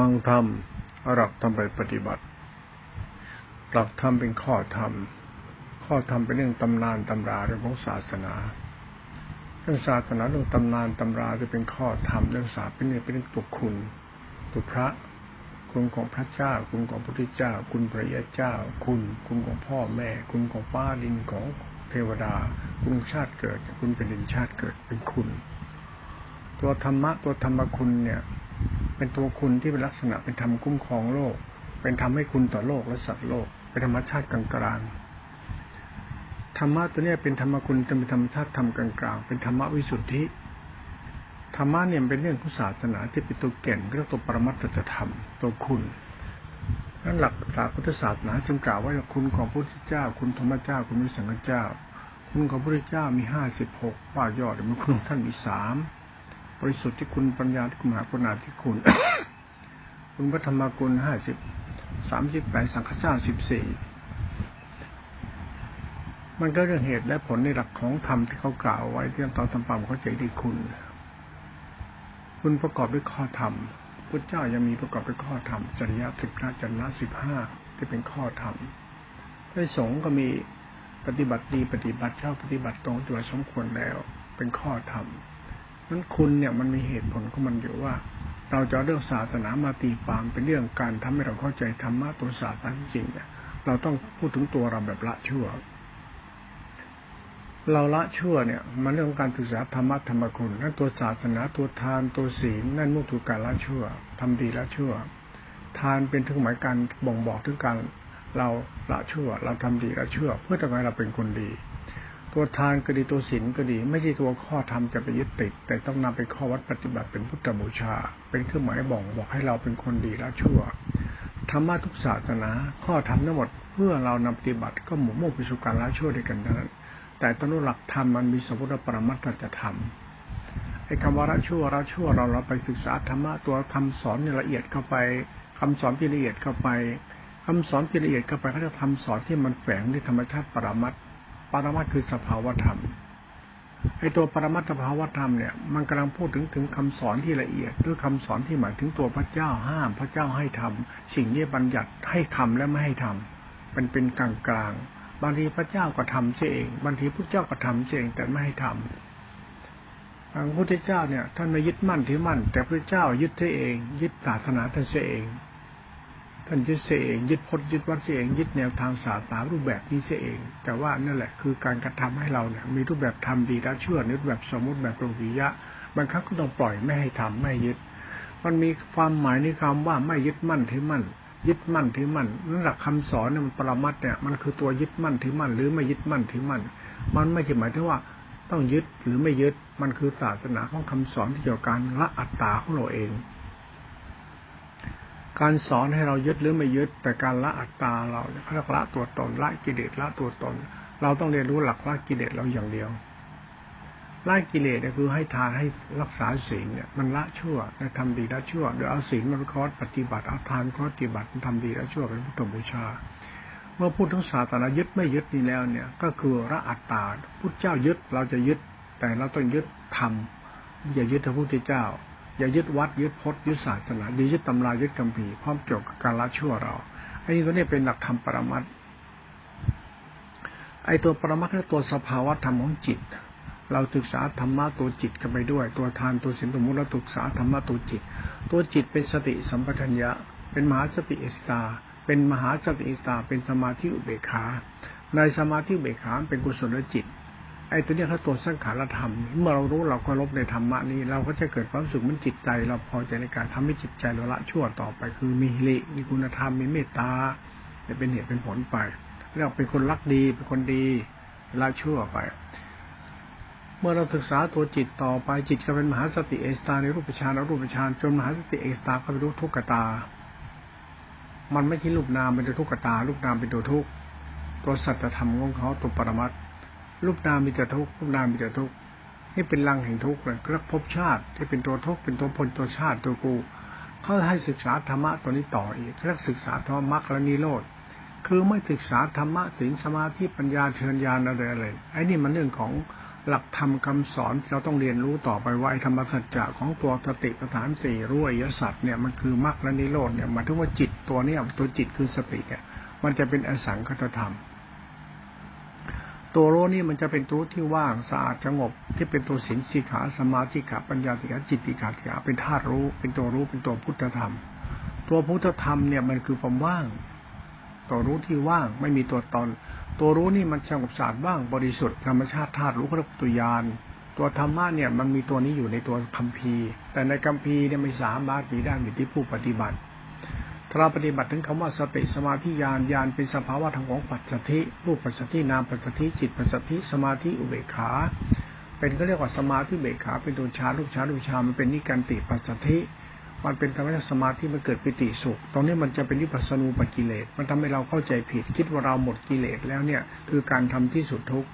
ฟังธรรมหลักธรรมไปปฏิบัติ หลักธรรมเป็นข้อธรรม ข้อธรรมเป็นเรื่องตำนานตำราเรื่องของศาสนาเรื่องศาสนาเรื่องตำนานตำราจะเป็นข้อธรรมเรื่องศาสตร์เป็นเรื่องเป็นเรื่องตุคุณตุพระ คุณของพระเจ้า คุณของพระพุทธเจ้า คุณพระยาเจ้า คุณ คุณของพ่อแม่ คุณของฟ้าดินของเทวดา คุณชาติเกิด คุณเป็นดินชาติเกิดเป็นคุณ ตัวธรรมะตัวธรรมคุณเนี่ย เป็นตัวคุณที่เป็นลักษณะเป็นธรรมคุ้มครองโลก เป็นธรรมให้คุณต่อโลกและสัตว์โลก เป็นธรรมชาติกลางๆธรรมะตัวนี้เป็นธรรมคุณเป็นธรรมชาติธรรมกลางๆเป็นธรรมวิสุทธิธรรมะเนี่ยเป็นเรื่องของศาสนาที่เป็นตัวเก่นเรื่องตัวปรมัตถธรรมตัวคุณนั้นหลักศาสพุทธศาสนาจึงกล่าวว่าคุณของพระพุทธเจ้า คุณธรรมเจ้า คุณมิสังฆเจ้า คุณของพระพุทธเจ้ามีห้าสิบหกว่ายอดมันคุณท่านมีสาม ริสุทธิ์ที่คุณปัญญาที่คุณมหาปุณาที่คุณคุณพระธรรมกุลห้าสิบสามสิบแปดสังฆเจ้าสิบสี่มันก็เรื่องเหตุและผลในหลักของธรรมที่เขากล่าวไว้ที่ตอนสัมปัมเขาใจดีคุณ คุณประกอบด้วยข้อธรรมพุทธเจ้ายังมีประกอบด้วยข้อธรรมจริยสิบห้าจริยสิบห้าที่เป็นข้อธรรมพระสงฆ์ก็มีปฏิบัติดีปฏิบัติชอบปฏิบัติตรงตัวสมควรแล้ว เป็นข้อธรรม นั้นคุณเนี่ยมันมีเหตุผลของมันอยู่ว่า เราจะเรื่องศาสนามาตีความเป็นเรื่องการทำให้เราเข้าใจธรรมะตัวศาสนาจริงเนี่ยเราต้องพูดถึงตัวเราแบบละชั่ว เราละชั่วเนี่ย มันเรื่องการศึกษาธรรมะธรรมคุณนั่นตัวศาสนาตัวทานตัวศีลนั่นมุ่งถูกการละชั่วทำดีละชั่ว ทานเป็นถึงหมายการบ่งบอกถึงการเราละชั่ว เราทำดีละชั่ว เพื่อทำให้เราเป็นคนดี ตัวทานก็ดีตัวศีลก็ดี ไม่ใช่ตัวข้อธรรมจะไปยึดติด แต่ต้องนำเป็นข้อวัดปฏิบัติเป็นพุทธบูชา เป็นเครื่องหมายบอกบอกให้เราเป็นคนดีและชั่วธรรมะทุกศาสนา ข้อธรรมทั้งหมดเพื่อเรานำปฏิบัติก็หมู่มุ่งไปสู่การละชั่วด้วยกันนั้นแต่ต้นหลักธรรมมันมีสมมติปรมัตถจะธรรมไอ้คำว่าละชั่วละชั่วเราเราไปศึกษาธรรมะตัวคำสอนในละเอียดเข้าไปคำสอนที่ละเอียดเข้าไปคำสอนที่ละเอียดเข้าไปเขาจะทำสอนที่มันแฝงในธรรมชาติปรมัต ปรมัตคือสภาวธรรมไอตัวปรมัตสภาวธรรมเนี่ยมันกำลังพูดถึงถึงคำสอนที่ละเอียดหรือคำสอนที่หมายถึงตัวพระเจ้าห้าม พระเจ้าให้ทำสิ่งนี้บัญญัติให้ทำและไม่ให้ทำมันเป็นกลางกลางบางทีพระเจ้าก็ทำเองบางทีพระเจ้าก็ทำเองแต่ไม่ให้ทำพระพุทธเจ้าเนี่ยท่านไม่ยึดมั่นถือมั่น แต่พระเจ้ายึดเอง ยึดศาสนาท่านเอง ท่านยึดเสียเองยึดพจน์ยึดวัดเสียเองยึดแนวทางศาสนารูปแบบนี้เสียเอง แต่ว่านั่นแหละคือการกระทำให้เราเนี่ยมีรูปแบบทำดีและเชื่อนรูปแบบสมมติแบบโลกิยะบางครั้งก็ต้องปล่อยไม่ให้ทำไม่ยึด มันมีความหมายในคำว่าไม่ยึดมั่นถือมั่นยึดมั่นถือมั่นนั่นหละคำสอนเนี่ยมันปรมัตเนี่ยมันคือตัวยึดมั่นถือมั่นหรือไม่ยึดมั่นถือมั่นมันไม่ใช่หมายถึงว่าต้องยึดหรือไม่ยึดมันคือศาสนาของคำสอนที่เกี่ยวกับการละอัตตาของเราเอง การสอนให้เรายึดหรือไม่ยึด แต่การละอัตตาเราเขาเรียกละตัวตนละกิเลสละตัวตน เราต้องเรียนรู้หลักละกิเลสเราอย่างเดียวละกิเลสเนี่ยคือให้ทานให้รักษาศีลเนี่ยมันละชั่วและทำดีละชั่วโดยเอาศีลมาคอร์สปฏิบัติเอาทานข้อปฏิบัติทำดีละชั่วเป็นพุทธบูชา เมื่อพูดถึงศาสนายึดไม่ยึดนี่แล้วเนี่ยก็คือละอัตตาพุทธเจ้ายึดเราจะยึด แต่เราต้องยึดธรรมอย่ายึดพระพุทธเจ้า อย่ายึดวัดยึดพจน์ยึดศาสนาอย่ายึดตำรายึดคำพีพร้อมเกี่ยวกับการละชั่วเราไอ้ตัวนี้เป็นหลักธรรมปรมัตไอ้ตัวปรมัตคือตัวสภาวะธรรมของจิต เราศึกษาธรรมะตัวจิตกันไปด้วย ตัวทานตัวสินตัวมุตเราศึกษาธรรมะตัวจิต ตัวจิตเป็นสติสัมปชัญญะ เป็นมหาสติเอสตา เป็นมหาสติเอสตา เป็นสมาธิอุเบกขา ในสมาธิอุเบกขาเป็นกุศลจิต ไอ้ตัวนี้เขาตัวสังขารธรรม เมื่อเรารู้เราก็ลบในธรรมะนี้ เราก็จะเกิดความสุขมันจิตใจ เราพอใจในการทำให้จิตใจเราละชั่วต่อไป คือมีฮิริมีคุณธรรมมีเมตตาจะเป็นเหตุเป็นผลไปเราเป็นคนรักดีเป็นคนดีละชั่วไป เมื่อเราศึกษาตัวจิตต่อไปจิตก็เป็นมหาสติเอสตาในรูปฌานรูปฌานจนมหาสติเอสตาก็ไปรู้ทุกขตา มันไม่ใช่รูปนามเป็นตัวทุกขตารูปนามเป็นตัวทุกตัวสัจธรรมของเขาตัวปรมัตถ รูปนามมีแต่ทุกข์รูปนามมีแต่ทุกข์นี่เป็นลังแห่งทุกข์เลยรักภพชาติที่เป็นตัวทุกข์เป็นตัวพลตัวชาติตัวกูเขาให้ศึกษาธรรมะตัวนี้ต่ออีกเรียกศึกษาธรรมะและนิโรธคือไม่ศึกษาธรรมะศีลสมาธิปัญญาเชิญญาณอะไรอะไรไอ้นี่มันเรื่องของหลักธรรมคาสอนเราต้องเรียนรู้ต่อไปว่าไอ้ธรรมสัจจะของตัวสติปัฏฐานสี่รู้อริยสัจเนี่ยมันคือมรรคและนิโรธเนี่ยหมายถึงว่าจิตตัวเนี้ยตัวจิตคือสติเนี่ยมันจะเป็นอสังคตธรรม ตัวรู้นี่มันจะเป็นตัวที่ว่างสะอาดสงบ ที่เป็นตัวสินสีขาสมาธิขาปัญญาสิขาจิตติขาสิขาเป็นธาตุรู้ เป็นตัวรู้เป็นตัวพุทธธรรม ตัวพุทธธรรมเนี่ยมันคือความว่าง ตัวรู้ที่ว่างไม่มีตัวตน ตัวรู้นี่มันสงบสะอาดบ้างบริสุทธิ์ธรรมชาติธาตุรู้เขาเรียกตัวยานตัวธรรมะเนี่ยมันมีตัวนี้อยู่ในตัวคัมภีร์ แต่ในคัมภีร์เนี่ยไม่สามารถมีได้อยู่ที่ผู้ปฏิบัติ เราปฏิบัติถึงคำว่าสติสมาธิญาณญาณเป็นสภาวะทางของปัจจทิรูปปัจจทินามปัจจทิจิตปัจจทิสมาธิอุเบกขา เป็นก็เรียกว่าสมาธิเบกขาเป็นตัวชาลูกชาลูกชามันเป็นนิการติปัจจทิมันเป็นธรรมชาติสมาธิมันเกิดปิติสุข ตรงนี้มันจะเป็นวิปัสสนูปกิเลส มันทำให้เราเข้าใจผิด คิดว่าเราหมดกิเลสแล้วเนี่ย คือการทำที่สุดทุกข์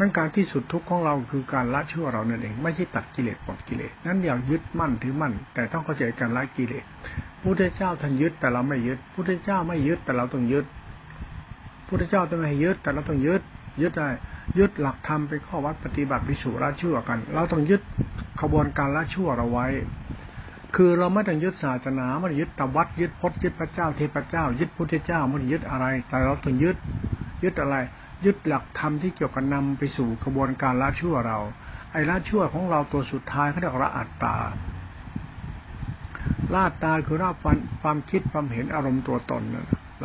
นั่นการที่สุดทุกข์ของเราคือการละชั่วเรานั่นเอง ไม่ใช่ตัดกิเลสหมดกิเลสนั้นอย่ายึดมั่นถือมั่น แต่ต้องเข้าใจการละกิเลสพุทธเจ้าท่านยึดแต่เราไม่ยึดพุทธเจ้าไม่ยึดแต่เราต้องยึดพุทธเจ้าต้องไม่ยึดแต่เราต้องยึดยึดได้ยึดหลักธรรมไปข้อวัดปฏิบัติไปสู่ละชั่วกัน เราต้องยึดขบวนการละชั่วเราไว้ คือเราไม่ต้องยึดศาสนาไม่ยึดตวัดยึดพจน์ยึดพระเจ้าเทพเจ้า ยึดพุทธเจ้าไม่ยึดอะไร แต่เราต้องยึดยึดอะไร ยึดหลักธรรมที่เกี่ยวกับนำไปสู่กระบวนการละชั่วเรา ไอ้ละชั่วของเราตัวสุดท้ายเขาเรียกละอัตตาละอัตตาคือละความความคิดความเห็นอารมณ์ตัวตน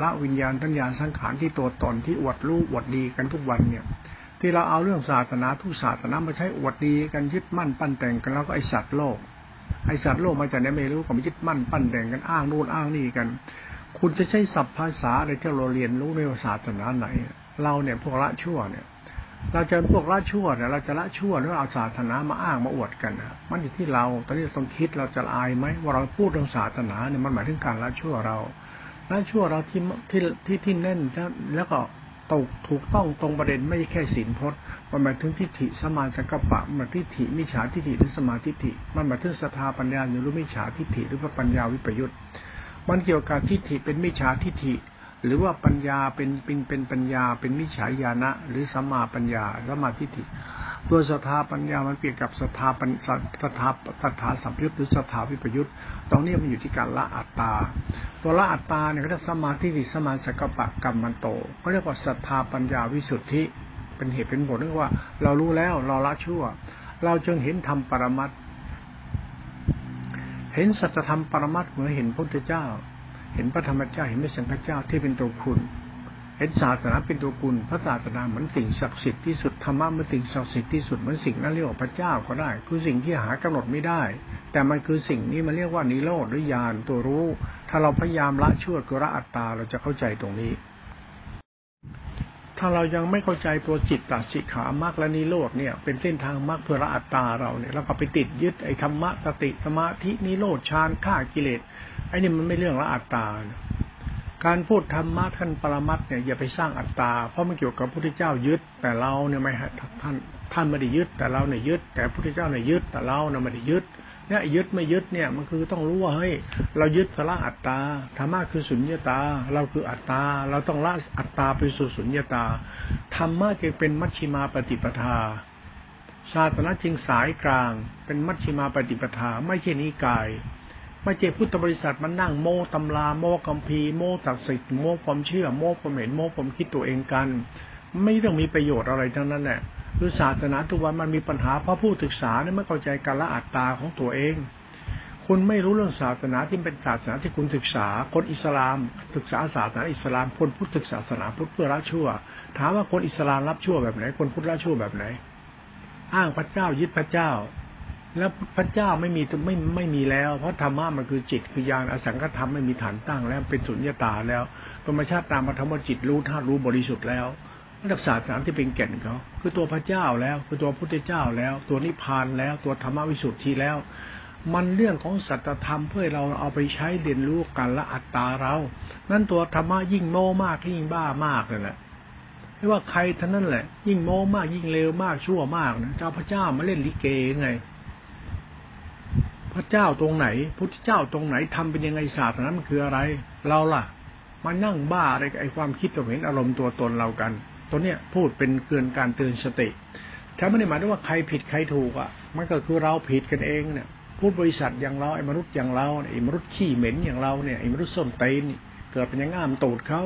ละวิญญาณทัญญาสังขารที่ตัวตนที่อวดรู้อวดดีกันทุกวันเนี่ย ที่เราเอาเรื่องศาสนาทุกศาสนามาใช้อวดดีกันยึดมั่นปั้นแต่งกันแล้วก็ไอสัตว์โลกไอสัตว์โลกมาจากไหนไม่รู้ก็มายึดมั่นปั้นแต่งกันอ้างนู่นอ้างนี่กัน คุณจะใช้ศัพท์ภาษาอะไรที่เราเรียนรู้ในศาสนาไหน เราเนี่ยพวกละชั่วเนี่ยเราจะพวกละชั่วเนี่ยเราจะละชั่วหรือเอาศาสนามาอ้างมาอวดกันนะมันอยู่ที่เราตอนนี้ต้องคิดเราจะอายไหมว่าเราพูดเรื่องศาสนาเนี่ยมันหมายถึงการละชั่วเราละชั่วเราที่ที่ที่ที่แน่นแล้วก็ตกถูกต้องตรงประเด็นไม่ใช่แค่ศีลพจน์มันหมายถึงทิฏฐิสมาสังกปะมันทิฏฐิมิจฉาทิฏฐิหรือสมาทิฏฐิมันหมายถึงสถาปัญญาหรือมิจฉาทิฏฐิหรือว่าปัญญาวิปยุทธมันเกี่ยวกับทิฏฐิเป็นมิจฉาทิฏฐิ หรือว่าปัญญาเป็นเป็นเป็นปัญญาเป็นมิจฉาญาณะ หรือสัมมาปัญญาสัมมาทิฏฐิตัวสถาปัญญามันเปรียบกับสถาปัญสถาสถาสัมยุทธ์หรือสถาวิปยุทธ์ตรงนี้มันอยู่ที่การละอัตตา ตัวละอัตตาเนี่ยเขาเรียกสมาธิิสมาสกปะกรรมมันโตเขาเรียกว่าสถาปัญญาวิสุทธิ เป็นเหตุเป็นผลเรื่องว่า เรารู้แล้วเราละชั่ว เราจึงเห็นธรรมปรมัตเห็นสัจธรรมปรมัตเหมือนเห็นพระพุทธเจ้า เห็นพระธรรมเจ้าเห็นพระสังฆเจ้าที่เป็นตัวคุณ เห็นศาสนาเป็นตัวกุลพระศาสนาเหมือนสิ่งศักดิ์สิทธิ์ที่สุดธรรมะมันสิ่งศักดิ์สิทธิ์ที่สุดเหมือนสิ่งนั้นเรียกว่าพระเจ้าก็ได้ คือสิ่งที่หากำหนดไม่ได้ แต่มันคือสิ่งนี้มันเรียกว่านิโรธหรือญาณตัวรู้ ถ้าเราพยายามละชั่วกุระอัตตาเราจะเข้าใจตรงนี้ ถ้าเรายังไม่เข้าใจตัวจิตตัสิขามรรคและนิโรธเนี่ย เป็นเส้นทางมรรคเพื่อละอัตตาเราเนี่ยเราก็ไปติดยึดไอ้ธรรมะสติสมาธินิโรธฌานฆ่ากิเลส ไอ้นี่มันไม่เรื่องละอัตตา การพูดธรรมะท่านปรมัตเนี่ยอย่าไปสร้างอัตตา เพราะมันเกี่ยวกับพระพุทธเจ้ายึด แต่เราเนี่ยไม่ท่านท่านไม่ได้ยึด แต่เราเนี่ยยึด แต่พระพุทธเจ้าเนี่ยยึด แต่เราเนี่ยไม่ได้ยึดเนี่ยยึดไม่ยึดเนี่ยมันคือต้องรู้ว่าเฮ้ยเรายึดพระอัตตาธรรมะคือสุญญตา เราคืออัตตา เราต้องละอัตตาไปสู่สุญญตาธรรมะจึงเป็นมัชชิมาปฏิปทาชาตนะจึงสายกลาง เป็นมัชชิมาปฏิปทา ไม่ใช่นิกาย ม่ใช่พุทธบริษัทมันนั่งโม้ตำราโม้กัมพีโม้ศักดิ์สิทธิ์โม้ความเชื่อโม้ความเห็นโม้ความคิดตัวเองกัน ไม่ต้องมีประโยชน์อะไรทั้งนั้นแหละคือศาสนาทุกวันมันมีปัญหาเพราะผู้ศึกษาเนี่ยไม่เข้าใจการละอัตตาของตัวเอง คุณไม่รู้เรื่องศาสนาที่เป็นศาสนาที่คุณศึกษา คนอิสลาม ศึกษาศาสนาอิสลาม คนพุทธศึกษาศาสนาพุทธเพื่อละชั่ว ถามว่าคนอิสลามรับชั่วแบบไหน คนพุทธละชั่วแบบไหน อ้างพระเจ้ายึดพระเจ้า แล้วพระเจ้าไม่มีไม่ไม่มีแล้ว เพราะธรรมะมันคือจิตคือยานอสังขธรรมไม่มีฐานตั้งแล้วเป็นสุญญตาแล้วธรรมชาติตามธรรมจิตรู้ธาตุรู้บริสุทธิ์แล้วรักษาสามที่เป็นแก่นเขาคือตัวพระเจ้าแล้วคือตัวพุทธเจ้าแล้ว ตัวนิพพานแล้วตัวธรรมวิสุทธิแล้ว มันเรื่องของสัจธรรมเพื่อเราเอาไปใช้เรียนรู้กันละอัตตาเรา นั่นตัวธรรมะยิ่งโม่มากยิ่งบ้ามากเลยแหละไม่ว่าใครท่านั้นแหละ ยิ่งโม่มากยิ่งเลวมากชั่วมากนะเจ้าพระเจ้ามาเล่นลิเกไง พระเจ้าตรงไหน พุทธเจ้าตรงไหนทำเป็นยังไงศาสตร์นั้นมันคืออะไร เราล่ะ มานั่งบ้าอะไรกับไอ้ความคิดตัวเห็นอารมณ์ตัวตนเรากัน ตัวเนี้ยพูดเป็นเกินการเตือนสติถ้าไม่ได้หมายถึงว่าใครผิดใครถูกอะ มันก็คือเราผิดกันเองเนี่ยพูดบริษัทอย่างเราไอ้มนุษย์อย่างเราไอ้มนุษย์ขี้เหม็นอย่างเราเนี่ยไอ้มนุษย์ส้นเตนี่เกิดเป็นยังง่ามตูดเขา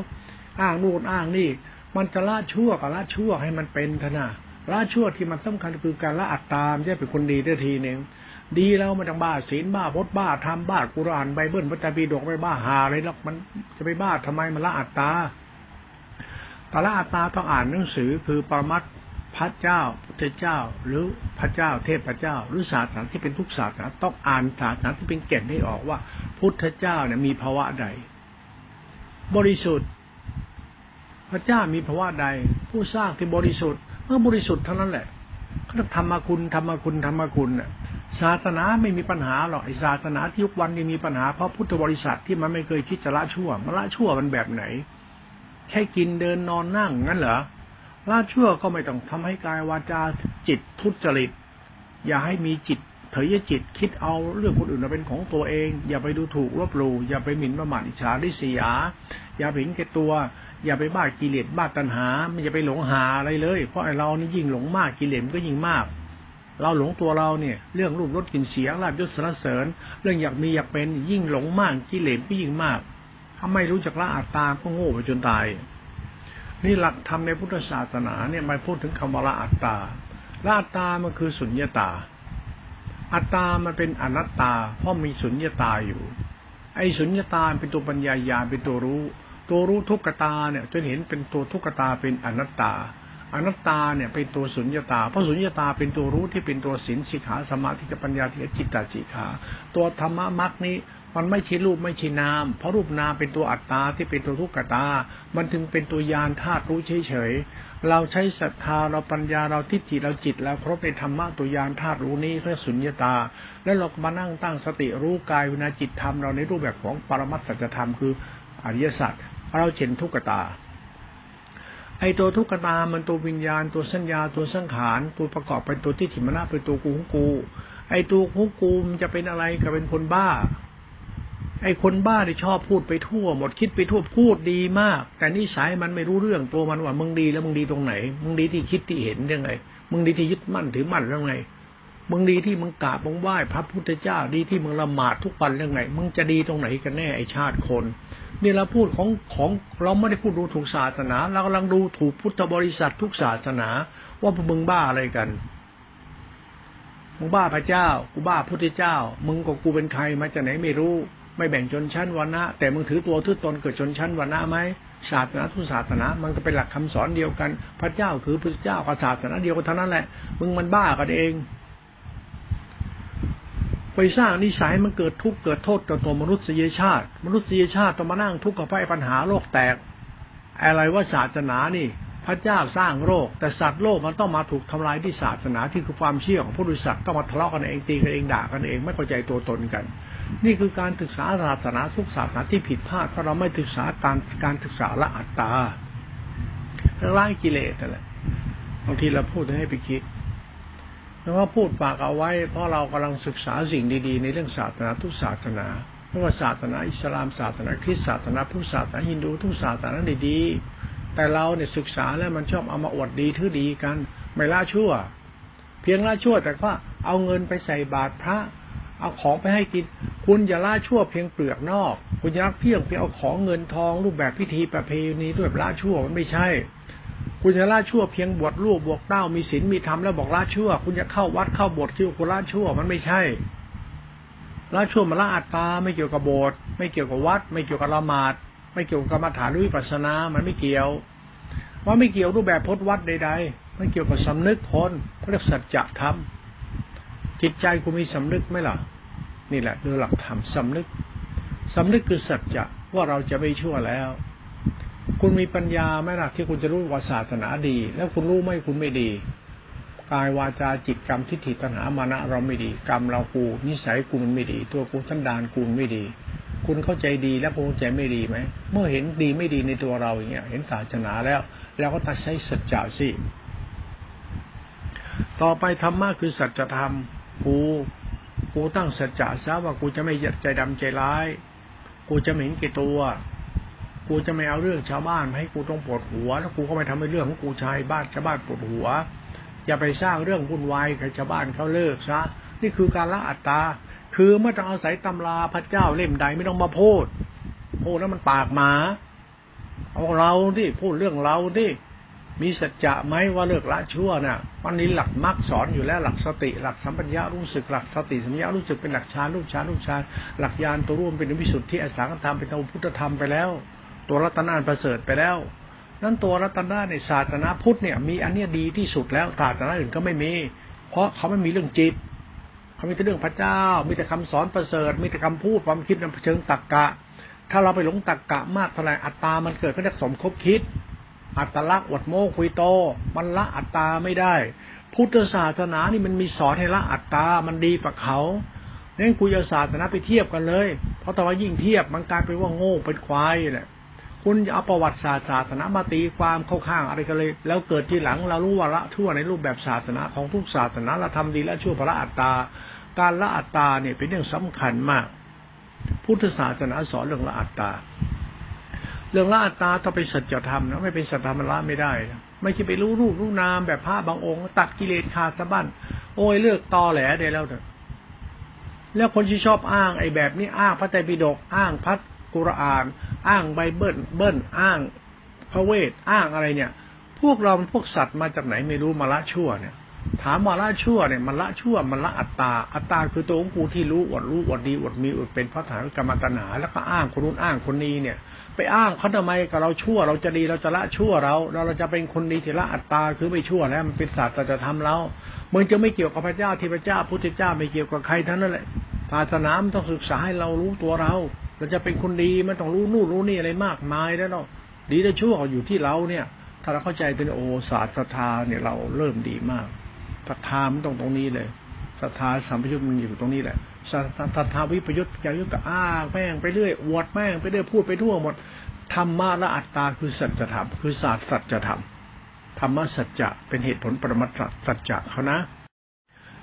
อ้างนู่นอ้างนี่ มันจะละชั่วกับละชั่วให้มันเป็นทนาละชั่วที่มันสำคัญคือการละอัตตามจะเป็นคนดีได้ทีหนึ่ง ดีแล้วมันต้องบ้าศีลบ้าพจน์บ้าทำบ้ากุรานไบเบิลพระจาปีดกไม่บ้าหาอะไรหรอกมันจะไปบ้าทำไมมันละอัตตาแต่ละอัตตาต้องอ่านหนังสือคือปรมัตพระเจ้าพุทธเจ้า หรือพระเจ้า เทพเจ้า หรือศาสนาที่เป็นทุกศาสนาต้องอ่านศาสนาที่เป็นเก่นให้ออกว่า พุทธเจ้าเนี่ยมีภาวะใด บริสุทธิ์ พระเจ้ามีภาวะใด ผู้สร้างที่บริสุทธิ์เมื่อบริสุทธิ์เท่านั้นแหละเขาธรรมคุณธรรมคุณธรรมคุณน่ะ ศาสนาไม่มีปัญหาหรอกไอศาสนาที่ยุควันนี้มีปัญหาเพราะพุทธบริษัทที่มันไม่เคยคิดจะละชั่วมาละชั่วมันแบบไหน แค่กินเดินนอนนั่งงั้นเหรอละชั่วก็ไม่ต้องทำให้กายวาจาจิตทุจริต อย่าให้มีจิตเถยจิตคิดเอาเรื่องคนอื่นมาเป็นของตัวเอง อย่าไปดูถูกลบหลู่อย่าไปหมิ่นประมาทอิจฉาริษยา อย่าเห็นแก่ตัว อย่าไปบ้ากิเลสบ้าตัณหาไม่อย่าไปหลงหาอะไรเลย เพราะไอเรานี่ยิ่งหลงมากกิเลสก็ยิ่งมาก เราหลงตัวเราเนี่ย เรื่องรูปรสกลิ่นเสียงลาบยศสรรเสริญ เรื่องอยากมีอยากเป็นยิ่งหลงมากกิเลสก็ยิ่งมาก ถ้าไม่รู้จักละอัตตาก็โง่ไปจนตาย นี่หลักธรรมในพุทธศาสนาเนี่ยมาพูดถึงคำว่าละอัตตาละอัตตามันคือสุญญตา อัตตามันเป็นอนัตตา เพราะมีสุญญตาอยู่ ไอ้สุญญตาเป็นตัวปัญญาญาเป็นตัวรู้ ตัวรู้ทุกขตาเนี่ยจนเห็นเป็นตัวทุกขตาเป็นอนัตตา อนัตตาเนี่ยเป็นตัวสุญญตา เพราะสุญญตาเป็นตัวรู้ที่เป็นตัวศีลสิกขาสมาธิปัญญาที่จิตตาจิขา ตัวธรรมะมรรคนี้มันไม่ใช่รูปไม่ใช่นาม เพราะรูปนามเป็นตัวอัตตาที่เป็นตัวทุกขตา มันถึงเป็นตัวยานธาตุรู้เฉยๆ เราใช้ศรัทธาเราปัญญาเราทิฏฐิเราจิตเราครบในธรรมะตัวยานธาตุรู้นี้เรียกสุญญตา แล้วเราก็มานั่งตั้งสติรู้กายวินาจิตธรรมเราในรูปแบบของปรมัตสัจธรรมคืออริยสัจเราเห็นทุกขตา ไอ้ตัวทุกขตามันตัววิญญาณตัวสัญญาตัวสังขารตัวประกอบเป็นตัวที่ถิมนะเป็นตัวกูของกู ไอ้ตัวของกูมันจะเป็นอะไรก็เป็นคนบ้า ไอ้คนบ้าที่ชอบพูดไปทั่ว หมดคิดไปทั่วพูดดีมาก แต่นิสัยมันไม่รู้เรื่องตัวมันว่ามึงดีแล้วมึงดีตรงไหน มึงดีที่คิดที่เห็นยังไง มึงดีที่ยึดมั่นถือมั่นยังไงมึงดีที่มึงกราบมึงไหว้พระพุทธเจ้าดีที่มึงละหมาดทุกวันยังไง มึงจะดีตรงไหนกันแน่ไอชาติคน นี่เราพูดของของเราไม่ได้พูดดูถูกศาสนา เรากำลังดูถูกพุทธบริษัททุกศาสนา ว่าพวกมึงบ้าอะไรกัน มึงบ้าพระเจ้า กูบ้าพุทธเจ้า มึงกับกูเป็นใครมาจากไหนไม่รู้ ไม่แบ่งชนชั้นวรรณะแต่มึงถือตัวถือตนเกิดชนชั้นวรรณะไหมศาสนาทุกศาสนา มันก็เป็นหลักคำสอนเดียวกัน พระเจ้าคือพระเจ้ากับศาสนาเดียวกันเท่านั้นแหละ มึงมันบ้ากันเอง ไปสร้างนิสัยมันเกิดทุกข์เกิดโทษต่อตัวมนุษยชาติ มนุษยชาติต้องมานั่งทุกข์กับไฟปัญหาโลกแตก อะไรว่าศาสนานี่ พระเจ้าสร้างโลก แต่สัตว์โลกมันต้องมาถูกทำลายที่ศาสนาที่คือความเชื่อของผู้ดุสัตว์ต้องมาทะเลาะกันเองตีกันเองด่ากันเองไม่เข้าใจตัวตนกัน นี่คือการศึกษาศาสนาทุกศาสนาที่ผิดพลาดเพราะเราไม่ศึกษาการการศึกษาละอัตตาล้างกิเลสนั่นแหละบางทีเราพูดให้ไปคิด แล้วว่าพูดปากเอาไว้ เพราะเรากำลังศึกษาสิ่งดีๆ ในเรื่องศาสนาทุกศาสนาไม่ว่าศาสนาอิสลามศาสนาคริสต์ศาสนาพุทธศาสนาฮินดูทุกศาสนาดีๆแต่เราเนี่ยศึกษาแล้วมันชอบเอามาอวดดีทื่อดีกัน ไม่ละชั่ว เพียงละชั่วแต่ว่าเอาเงินไปใส่บาตรพระ เอาของไปให้กิน คุณอย่าล่าชั่วเพียงเปลือกนอก คุณอย่าเพียงเพียงเอาของเงินทองรูปแบบพิธีประเพณีด้วยล่าชั่วมันไม่ใช่ คุณจะล่าชั่วเพียงบวชลูกบวกเต้ามีศีลมีธรรมแล้วบอกล่าชั่ว คุณจะเข้าวัดเข้าบทที่คุณล่าชั่วมันไม่ใช่ล่าชั่วมันละอัตตาไม่เกี่ยวกับโบสถ์ไม่เกี่ยวกับวัด ไม่เกี่ยวกับละหมาด ไม่เกี่ยวกับกรรมฐานวิปัสสนามันไม่เกี่ยว ว่าไม่เกี่ยวรูปแบบพจนวัดใดๆไม่เกี่ยวกับสำนึกคนเขาเรียกสัจธรรมจิตใจคุณมีสำนึกไหมล่ะ นี่แหละคือหลักธรรมสำนึกสำนึกคือสัจจะว่าเราจะไม่ชั่วแล้ว คุณมีปัญญาไหมล่ะที่คุณจะรู้ว่าศาสนาดี แล้วคุณรู้ไหมคุณไม่ดีกายวาจาจิตกรรมทิฏฐิตัณหามานะเราไม่ดี กรรมเรากูนิสัยกูมันไม่ดี ตัวกูทันดานกูไม่ดี คุณเข้าใจดีแล้วคุณเข้าใจไม่ดีไหมเมื่อเห็นดีไม่ดีในตัวเราอย่างเงี้ย เห็นศาสนาแล้วเราก็ตัดใช้สัจจะสิต่อไปธรรมะคือสัจธรรมกูกูตั้งสัจจะซะว่ากูจะไม่ใจดำใจร้าย กูจะไม่เห็นแก่ตัว กูจะไม่เอาเรื่องชาวบ้านมาให้กูต้องปวดหัวแล้วกูก็ไม่ทำให้เรื่องของกูชายบ้านชาวบ้านปวดหัว อย่าไปสร้างเรื่องวุ่นวายกับชาวบ้านเขาเลิกซะนี่คือการละอัตตา คือไม่ต้องอาศัยตำราพระเจ้าเล่มใดไม่ต้องมาพูดพูดแล้วมันปากหมา เอาเราที่พูดเรื่องเราที่มีสัจจะไหมว่าเลิกละชั่วน่ะวันนี้หลักมรรคสอนอยู่แล้วหลักสติ หลักสัมปัญญารู้สึกหลักสติสัมปัญญารู้สึกเป็นหลักฌานรูปฌานรูปฌานหลักญาณตัวร่วมเป็นวิสุทธิอสังขธรรมเป็นตัวพุทธธรรมไปแล้ว ตัวรัตนานประเสริฐไปแล้ว นั้นตัวรัตนาในศาสนาพุทธเนี่ย มีอันเนี้ยดีที่สุดแล้วศาสนาอื่นก็ไม่มี เพราะเขาไม่มีเรื่องจิต เขามีแต่เรื่องพระเจ้า มีแต่คำสอนประเสริฐ มีแต่คำพูดความคิดในเชิงตรรกกะถ้าเราไปหลงตรกกะมากเท่าไหร่อัตตามันเกิดก็จะสมคบคิด อัตลักษณ์อดโมคุยโต มันละอัตตาไม่ได้ พุทธศาสนานี่มันมีสอนให้ละอัตตา มันดีกว่าเขาเนี่ยคุยศาสนาไปเทียบกันเลย เพราะแต่ว่ายิ่งเทียบมันกลายเป็นว่าโง่เป็นควายแหละ คุณจะเอาประวัติศาสตร์ศาสนามาตีความเข้าข้างอะไรกันเลย แล้วเกิดทีหลังเรารู้ว่าละชั่วในรูปแบบศาสนาของทุกศาสนาเราทำดีและชั่วพระอัตตา การละอัตตาเนี่ยเป็นเรื่องสำคัญมาก พุทธศาสนาสอนเรื่องละอัตตา เรื่องละอัตตาต้องเป็นสัจธรรมนะไม่เป็นสัจธรรมละไม่ได้นะไม่ใช่ไปรู้รูปรู้นามแบบพระบางองค์ ตัดกิเลสขาดสะบั้นโอ้ยเลือกตอแหลได้แล้วเถอะแล้วคนที่ชอบอ้างไอ้แบบนี้อ้างพระไตรปิฎกอ้างพัท กุรอาน อ้างไบเบิลเบิ้ลอ้างพระเวทอ้างอะไรเนี่ย พวกเราพวกสัตว์มาจากไหนไม่รู้มาละชั่วเนี่ย ถามว่าละชั่วเนี่ยมันละชั่วมันละอัตตา อัตตาคือตัวของกูที่รู้อดรู้อดดีอดมีอดเป็นพระฐานกรรมตนา แล้วก็อ้างคนนู้นอ้างคนนี้เนี่ย ไปอ้างเขาทำไมกับเราชั่ว เราจะดีเราจะละชั่วเรา เราเราจะเป็นคนดีที่ละอัตตาคือไม่ชั่วแล้วมันเป็นศาสตร์จะทำเรามันจะไม่เกี่ยวกับพระเจ้าที่พระเจ้าพุทธเจ้าไม่เกี่ยวกับใครทั้งนั้นแหละศาสนามันต้องศึกษาให้เรารู้ตัวเรา เราจะเป็นคนดีมันต้องรู้นู่นรู้นี่อะไรมากมายแล้วเนาะดีและชั่วอยู่ที่เราเนี่ย ถ้าเราเข้าใจตัวโอศาสตร์ศรัทธาเนี่ยเราเริ่มดีมากศรัทธามันตรงตรงนี้เลยศรัทธาสัมปยุตมันอยู่ตรงนี้แหละศรัทธาวิปยุตยายุตก็อ้าแม่งไปเรื่อยอวดแม่งไปเรื่อยพูดไปทั่วหมดธรรมะและอัตตาคือสัจธรรมคือศาสตร์สัจธรรมธรรมะสัจจะเป็นเหตุผลปรมัตถสัจจะเขานะ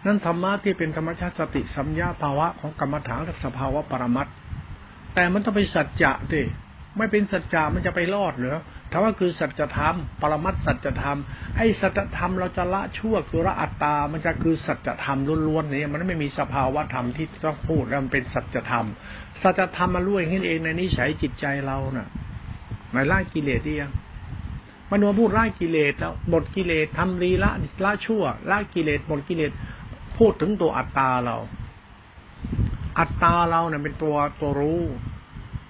นั่นธรรมะที่เป็นธรรมชาติสติสัมยาภาวะของกรรมฐานและสภาวะปรมัต แต่มันต้องเป็นสัจจะดิไม่เป็นสัจจะมันจะไปรอดเหรอถ้าว่าคือสัจธรรม ปรมัตสัจธรรม ไอ้สัจธรรมเราจะละชั่วคือละอัตตา มันจะคือสัจธรรมล้วนๆนี่มันไม่มีสภาวะธรรมที่ต้องพูดแล้วมันเป็นสัจธรรม สัจธรรมมาลุ่ยขึ้นเองในนิสัยจิตใจเราน่ะไม่ละกิเลสดียังมันมาพูดละกิเลสแล้วหมดกิเลสทำดีละละชั่วละกิเลสหมดกิเลสพูดถึงตัวอัตตาเรา อัตตาเราเนี่ยเป็นตัวตัวรู้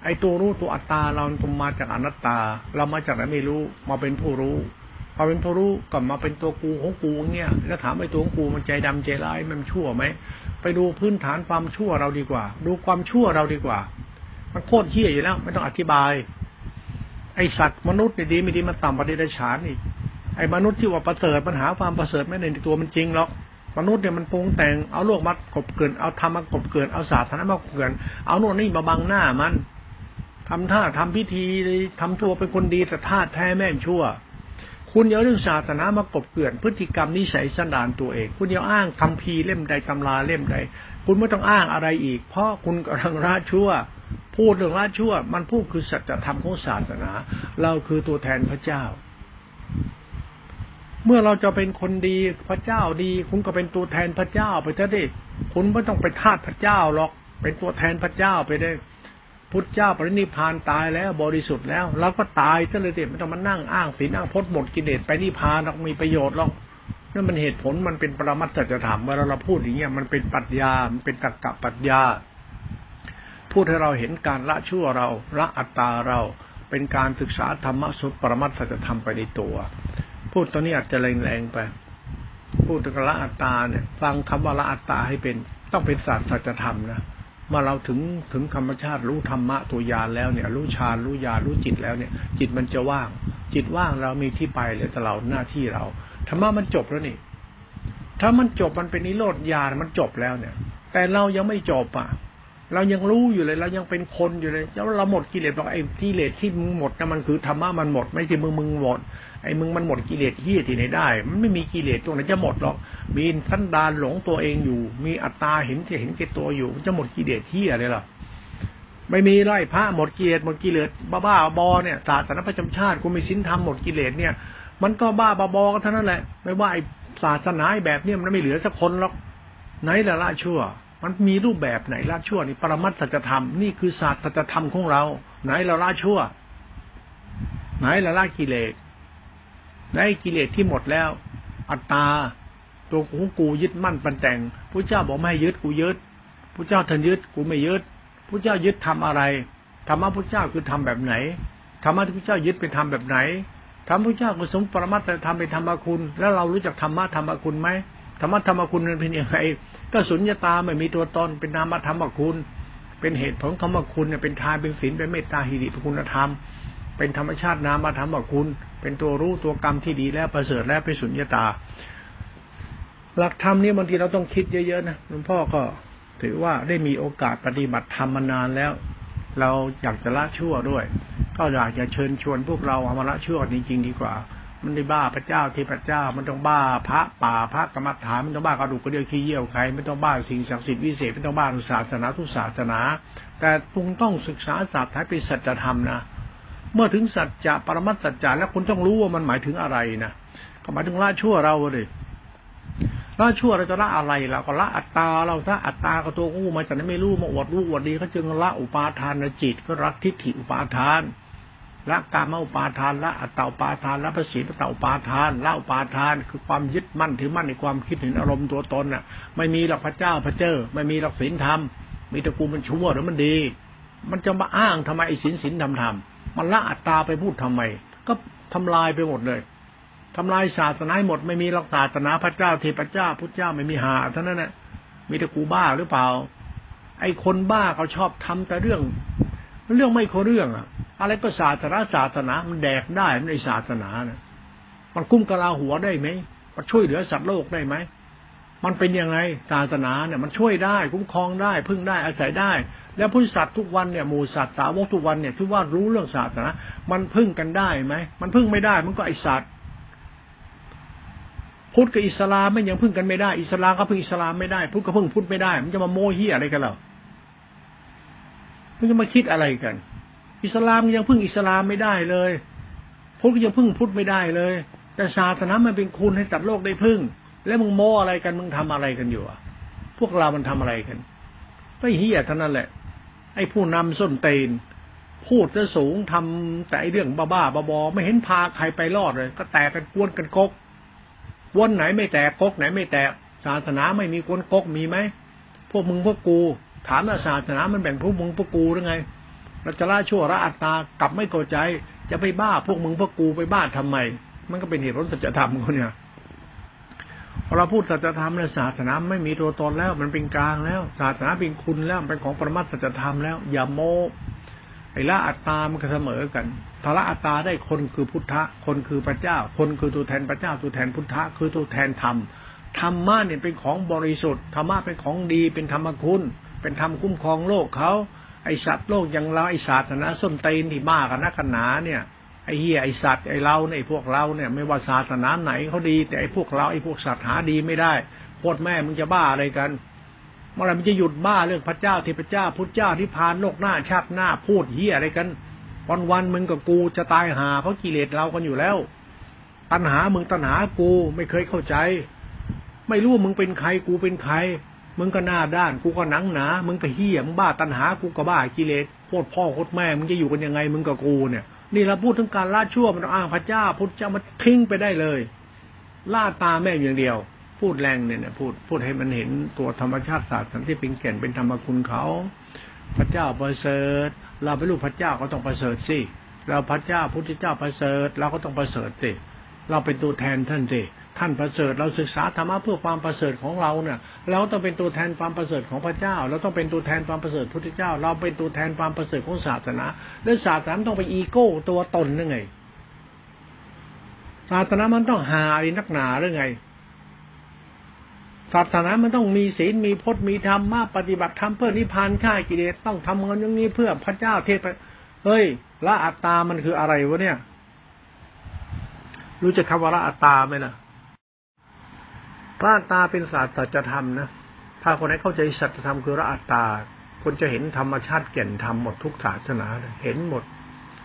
ไอ้ตัวรู้ตัวอัตตาเราตัวมาจากอนัตตา เรามาจากไหนไม่รู้ มาเป็นผู้รู้พอเป็นผู้รู้กลับมาเป็นตัวกูของกูเนี่ยแล้วถามไอ้ตัวของกูมันใจดำใจร้ายมันชั่วไหมไปดูพื้นฐานความชั่วเราดีกว่า ดูความชั่วเราดีกว่า มันโคตรเฮี้ยอยู่แล้ว ไม่ต้องอธิบาย ไอสัตว์มนุษย์นี่ดีไม่ดีมันต่ำปฏิเดชานอีกไอ้มนุษย์ที่ว่าประเสริฐปัญหาความประเสริฐไม่ในตัวมันจริงหรอก มนุษย์เนี่ยมันปรุงแต่งเอาโลกมากบเกินเอาธรรมมากบเกินเอาศาสตร์ธรรมมากบเกินเอาโน่นนี่มาบังหน้ามันทำท่าทำพิธีทำตัวเป็นคนดีแต่ท่าแท้แม่ชั่ว คุณเอาเรื่องศาสนามากบเกลื่อนพฤติกรรมนิสัยสันดานตัวเอง คุณเอาอ้างคำพีเล่มใดตำราเล่มใด คุณไม่ต้องอ้างอะไรอีก เพราะคุณกำลังละชั่ว พูดเรื่องละชั่ว มันพูดคือสัจธรรมของศาสนา เราคือตัวแทนพระเจ้า เมื่อเราจะเป็นคนดีพระเจ้าดี คุณก็เป็นตัวแทนพระเจ้าไปเถอะดิคุณไม่ต้องไปทาสพระเจ้าหรอก เป็นตัวแทนพระเจ้าไปได้พุทธเจ้าปรินิพานตายแล้วบริสุทธิ์แล้วเราก็ตายซะเลยเด็ไม่ต้องมานั่งอ้างศีลอ้างพจน์หมดกิเลสไปนิพานเรามีประโยชน์หรอกนั่นมันเหตุผลมันเป็นปรมัตถจะถามเวลาเราพูดอย่างเงี้ยมันเป็นปัญญามันเป็นตรรกะปัญญาพูดให้เราเห็นการละชั่วเราละอัตตาเราเป็นการศึกษาธรรมะสุดปรมัตถจะทำไปในตัว พูดตอนนี้อาจจะแรงๆไป พูดถึงละอัตตาเนี่ย ฟังคำว่าละอัตตาให้เป็น ต้องเป็นศาสตร์สัจธรรมนะเมื่อเราถึงถึงธรรมชาติรู้ธรรมะตัวยานแล้วเนี่ยรู้ฌานรู้ญารู้จิตแล้วเนี่ย จิตมันจะว่าง จิตว่างเรามีที่ไปเลยแต่เราหน้าที่เราธรรมะมันจบแล้วนี่ถ้ามันจบมันเป็นนิโรธญาณมันจบแล้วเนี่ย แต่เรายังไม่จบอะ เรายังรู้อยู่เลย เรายังเป็นคนอยู่เลยแล้วเราหมดกิเลสบอกไอ้กิเลสที่มึงหมดนะมันคือธรรมะมันหมด ไม่ใช่มึงมึงหมด ไอ้มึงมันหมดกิเลสเฮี้ยที่ไหนได้ มันไม่มีกิเลสตัวไหนจะหมดหรอก มีสันดานหลงตัวเองอยู่ มีอัตตาเห็นจะเห็นแก่ตัวอยู่ มันจะหมดกิเลสเฮี้ยเลยหรอไม่มีไล่พระหมดกิเลสหมดกิเลสบ้าบ้าบอเนี่ยศาสนาประจำชาติกูมีสินธรรมหมดกิเลสเนี่ย มันก็บ้าบ้าบอกันเท่านั้นแหละ ไม่ว่าไอ้ศาสนาแบบเนี้มันไม่เหลือสักคนหรอกไหนละละชั่ว มันมีรูปแบบไหนละชั่วนี่ปรมัตสัจธรรมนี่คือศาสตร์สัจธรรมของเรา ไหนละละชั่ว ไหนละละกิเลส ไหนกิเลสที่หมดแล้ว อัตตา ตัวของกูยึดมั่นปันแต่งพระเจ้าบอกไม่ให้ยึดกูยึดพระเจ้าท่านยึดกูไม่ยึดพระเจ้ายึดทำอะไรธรรมะพระเจ้าคือทำแบบไหนธรรมะที่พระเจ้ายึดไปทำแบบไหนธรรมพระเจ้าก็สมปรมัตถธรรมไปธรรมคุณ แล้วเรารู้จักธรรมะธรรมคุณไหมธรรมะธรรมคุณมันเป็นยังไงก็สุญญตาไม่มีตัวตนเป็นนามธรรมคุณ เป็นเหตุของธรรมคุณเนี่ยเป็นทานเป็นศีลเป็นเมตตาหิริเป็นคุณธรรม เป็นธรรมชาตินามธรรมคุณ เป็นตัวรู้ตัวกรรมที่ดีแล้วประเสริฐแล้วเป็นสุญญตา หลักธรรมนี้บางทีเราต้องคิดเยอะๆนะหลวงพ่อก็ถือว่าได้มีโอกาสปฏิบัติธรรมมานานแล้ว เราอยากจะละชั่วด้วย ก็อยากจะเชิญชวนพวกเราเอามาละชั่วจริงๆดีกว่า มันได้บ้าพระเจ้าที่พระเจ้า มันต้องบ้าพระป่าพระกรรมฐานมันต้องบ้ากระดูกกระเดียวขี้เยี่ยวใครไม่ต้องบ้าสิ่งศักดิ์สิทธิ์วิเศษไม่ต้องบ้าศาสนาทุกศาสนา แต่ตุงต้องศึกษาศาสตร์ท้ายเป็นสัจธรรมนะ เมื่อถึงสัจจะปรมัตสัจจะแล้วคุณต้องรู้ว่ามันหมายถึงอะไรนะก็หมายถึงละชั่วเราเลยละชั่วเราจะละอะไรเราก็ละอัตตาเราถ้าอัตตาก็ตัวกู้มาจากนั้นไม่รู้มาอวดรู้อวดดีเขาจึงละอุปาทานจิตก็รักทิฏฐิอุปาทานละกามอุปาทานละอัตตาอุปาทานละภาษีปตาอุปาทานละอุปาทาน คือความยึดมั่นถือมั่นในความคิดเห็นอารมณ์ตัวตนน่ะ ไม่มีหลักพระเจ้าพระเจ้า ไม่มีหลักศีลธรรมมีตะกูมันชั่วหรือมันดี มันจะมาอ้างทำไมไอ้ศีลศีลธรรมธรรม มันละอัตตาไปพูดทำไม ก็ทำลายไปหมดเลยทำลายศาสนาหมดไม่มีหลักศาสนาพระเจ้าเทพเจ้าพุทธเจ้าไม่มีหาเท่านั้นแหละมีแต่กูบ้าหรือเปล่า ไอ้คนบ้าเขาชอบทำแต่เรื่อง เรื่องไม่โคเรื่องอะอะไรก็ศาสนาศาสนามันแดกได้ในศาสนานะมันคุ้มกะลาหัวได้ไหมมันช่วยเหลือสัตว์โลกได้ไหมมันเป็นยังไงศาสนาเนี่ยมันช่วยได้ คุ้มครองได้พึ่งได้อาศัยได้ แล้วพุทธสัตว์ทุกวันเนี่ยหมู่สัตว์สาวกทุกวันเนี่ยที่ว่ารู้เรื่องศาสนามันพึ่งกันได้ไหมมันพึ่งไม่ได้ มันก็ไอสัตว์พุทธกับอิสลามไม่ยังพึ่งกันไม่ได้ อิสลามก็พึ่งอิสลามไม่ได้ พุทธก็พึ่งพุทธไม่ได้ มันจะมาโม้เฮียอะไรกันหรอมันจะมาคิดอะไรกัน อิสลามยังพึ่งอิสลามไม่ได้เลย พุทธก็ยังพึ่งพุทธไม่ได้เลย แต่ศาสนามันเป็นคุณให้ตัดโลกได้พึ่ง แล้วมึงโม้อะไรกัน มึงทำอะไรกันอยู่อะพวกเรามันทำอะไรกัน ก็เฮียเท่านั้นแหละ ไอ้ผู้นำส้นเตนพูดจะสูงทำแต่ไอเรื่องบ้าๆบอๆไม่เห็นพาใครไปรอดเลย ก็แตกกันกวนกันกกวนไหนไม่แตกกกไหนไม่แตกศาสนาไม่มีกวนกกมีไหมพวกมึงพวกกู ถามว่าศาสนามันแบ่งพวกมึงพวกกูหรือไงเราจะละชั่วละอัตตากลับไม่เข้าใจ จะไปบ้าพวกมึงพวกกูไปบ้าทำไม มันก็เป็นเหตุผลสัจธรรมคนเนี่ย เราพูดสัจธรรมในศาสนาไม่มีตัวตนแล้ว มันเป็นกลางแล้ว ศาสนาเป็นคุณแล้วเป็นของประมัตสัจธรรมแล้ว อย่าโมไอ้ละอัตตามันก็เสมอกันถ้าละอัตตาได้คนคือพุทธะ คนคือพระเจ้า คนคือตัวแทนพระเจ้า ตัวแทนพุทธะ คือตัวแทนธรรม ธรรมะเนี่ยเป็นของบริสุทธิ์ ธรรมะเป็นของดี เป็นธรรมคุณ เป็นธรรมคุ้มครองโลกเขา ไอสัตว์โลกอย่างเราไอศาสนาส้นตีนที่บ้ากันนักกันหนาเนี่ย ไอ้เฮียไอ้สัตว์ไอ้เราเนี่ยไอพวกเราเนี่ย ไม่ว่าศาสนาไหนเขาดี แต่ไอ้พวกเราไอ้พวกสัตว์หาดีไม่ได้โคตรแม่มึงจะบ้าอะไรกันเมื่อไรมันจะหยุดบ้าเรื่องพระเจ้าเทพเจ้าพุทธเจ้าที่พานโลกหน้าชาติหน้าพูดเฮียอะไรกันวันวันมึงกับกูจะตายหา เพราะกิเลสเรากันอยู่แล้ว ตัณหามึงตัณหากูไม่เคยเข้าใจ ไม่รู้ว่ามึงเป็นใครกูเป็นใคร มึงก็หน้าด้าน กูก็หนังหนา มึงก็เฮี้ยมึงบ้าตัณหากูก็บ้ากิเลสโคตรพ่อโคตรแม่มึงจะอยู่กันยังไง มึงกับกูเนี่ย นี่เราพูดถึงการล่าชั่วมันอ้างพระเจ้าพุทธเจ้ามันทิ้งไปได้เลยล่าตาแม่อย่างเดียว พูดแรงเนี่ยพูดพูดให้มันเห็นตัวธรรมชาติศาสตร์ที่เป็นแก่นเป็นธรรมคุณเขา พระเจ้าประเสริฐ เราเป็นลูกพระเจ้าก็ต้องประเสริฐสิเราพระเจ้าพุทธเจ้าประเสริฐเราก็ต้องประเสริฐสิเราเป็นตัวแทนท่านสิ ท่านประเสริฐเราศึกษาธรรมะเพื่อความประเสริฐของเราเนี่ย เราต้องเป็นตัวแทนความประเสริฐของพระเจ้า เราต้องเป็นตัวแทนความประเสริฐพุทธเจ้า เราเป็นตัวแทนความประเสริฐของศาสนาและศาสนาต้องไปอีโก้ตัวตนนั่นไงศาสนามันต้องหาอะไรนักหนาหรือไงศาสนามันต้องมีศีลมีพจน์มีธรรมมาปฏิบัติธรรมเพื่อนิพพานข่ากิเลสต้องทำเงินอย่างนี้เพื่อพระเจ้าเทพเฮ้ยละอัตตามันคืออะไรวะเนี่ย รู้จักคำว่าละอัตตาไหมนะ พระอัตตาเป็นศาสตร์สัจธรรมนะถ้าคนไหนเข้าใจสัจธรรมคือละอัตตาคนจะเห็นธรรมชาติแก่นธรรมหมดทุกศาสนาเห็นหมด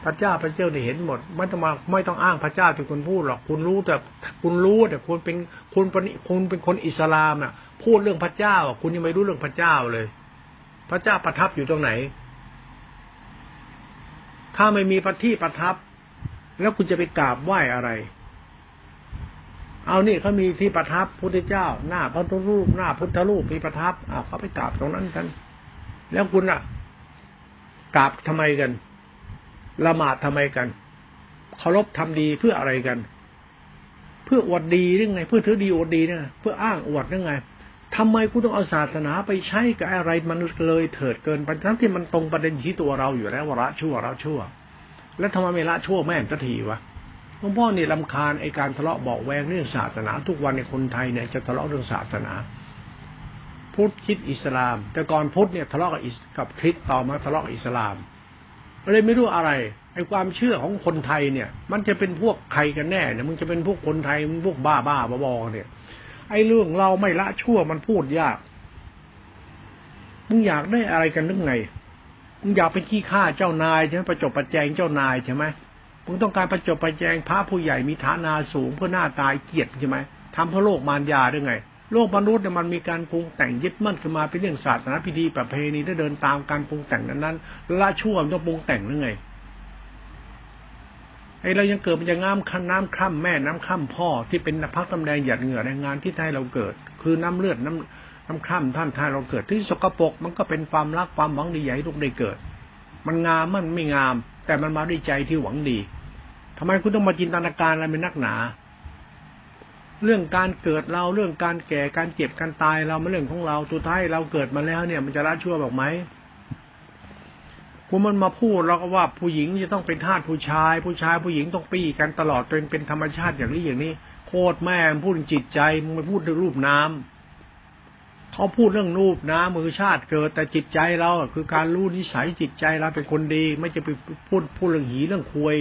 พระเจ้าพระเจ้าได้เห็นหมด ไม่ต้องมาไม่ต้องอ้างพระเจ้าที่คุณพูดหรอกคุณรู้แต่คุณรู้แต่คุณเป็นคุณเป็นคุณเป็นคนอิสลามอะ พูดเรื่องพระเจ้าคุณยังไม่รู้เรื่องพระเจ้าเลย พระเจ้าประทับอยู่ตรงไหน ถ้าไม่มีพระที่ประทับ แล้วคุณจะไปกราบไหว้อะไร เอานี่เขามีที่ประทับพุทธเจ้า หน้าพระรูป หน้าพุทธรูปมีประทับอ้าวเขาไปกราบตรงนั้นกัน แล้วคุณอะกราบทำไมกัน ละหมาดทำไมกันเคารพทำดีเพื่ออะไรกัน เพื่ออวดดีหรือไง เพื่อถือดีอวดดีเนี่ยเพื่ออ้างอวดหรือไงทำไมกูต้องเอาศาสนาไปใช้กับอะไรมันเลยเถิดเกินไปทั้งที่มันตรงประเด็นที่ตัวเราอยู่แล้วว่าละชั่วละชั่ว แล้วทำไมไม่ละชั่วแม่นสักทีวะ หลวงพ่อเนี่ยลำคาญไอการทะเลาะบอกแวงเรื่องศาสนา ทุกวันในคนไทยเนี่ยจะทะเลาะเรื่องศาสนา พุทธคิดอิสลาม แต่ก่อนพุทธเนี่ยทะเลาะกับกับคริสต์ต่อมาทะเลาะกับอิสลามเลยไม่รู้อะไรไอความเชื่อของคนไทยเนี่ย มันจะเป็นพวกใครกันแน่เนี่ยมึงจะเป็นพวกคนไทยมึงพวกบ้าบ้าบอเนี่ย ไอเรื่องเราไม่ละชั่วมันพูดยากมึงอยากได้อะไรกันนึกไงมึงอยากเป็นขี้ข้าเจ้านายใช่ไหมประจบประแจงเจ้านายใช่ไหม มึงต้องการประจบประแจงพระผู้ใหญ่มีฐานาสูงเพื่อหน้าตายเกียรติใช่ไหมทำเพื่อโลกมารยาด้ไง โลกมนุษย์เนี่ยมันมีการปรุงแต่งยึดมั่นขึ้นมาเป็นเรื่องศาสนาพิธีประเพณีถ้าเดินตามการปรุงแต่งนั้นนั้นละชั่วมันต้องปรุงแต่งหรือไงไอเรายังเกิดมันจะงามคันน้ำคร่ำแม่น้ำคร่ำพ่อที่เป็นพักตำแดงหยัดเหงื่อในงานที่ไทยเราเกิด คือน้ำเลือดน้ำน้ำคร่ำท่านไทยเราเกิด ที่สกปรกมันก็เป็นความรักความหวังดีใหญ่ลูกได้เกิด มันงามมันไม่งาม แต่มันมาด้วยใจที่หวังดี ทำไมคุณต้องมาจินตนาการอะไรเป็นนักหนา เรื่องการเกิดเราเรื่องการแก่การเจ็บการตายเราไม่เรื่องของเราสุดท้ายเราเกิดมาแล้วเนี่ย มันจะละชั่วบอกไหมคุณมันมาพูดเราก็ว่าผู้หญิงจะต้องเป็นทาสผู้ชาย ผู้ชายผู้หญิงต้องปี้กันตลอดเป็นเป็นธรรมชาติอย่างนี้อย่างนี้โคตรแม่พูดจิตใจมึงไปพูดเรื่องรูปน้ำเขาพูดเรื่องรูปน้ำมือชาติเกิดแต่จิตใจเราคือการรู้นิสัยจิตใจเราเป็นคนดี ไม่จะไปพูดพูดเรื่องหีเรื่องคุย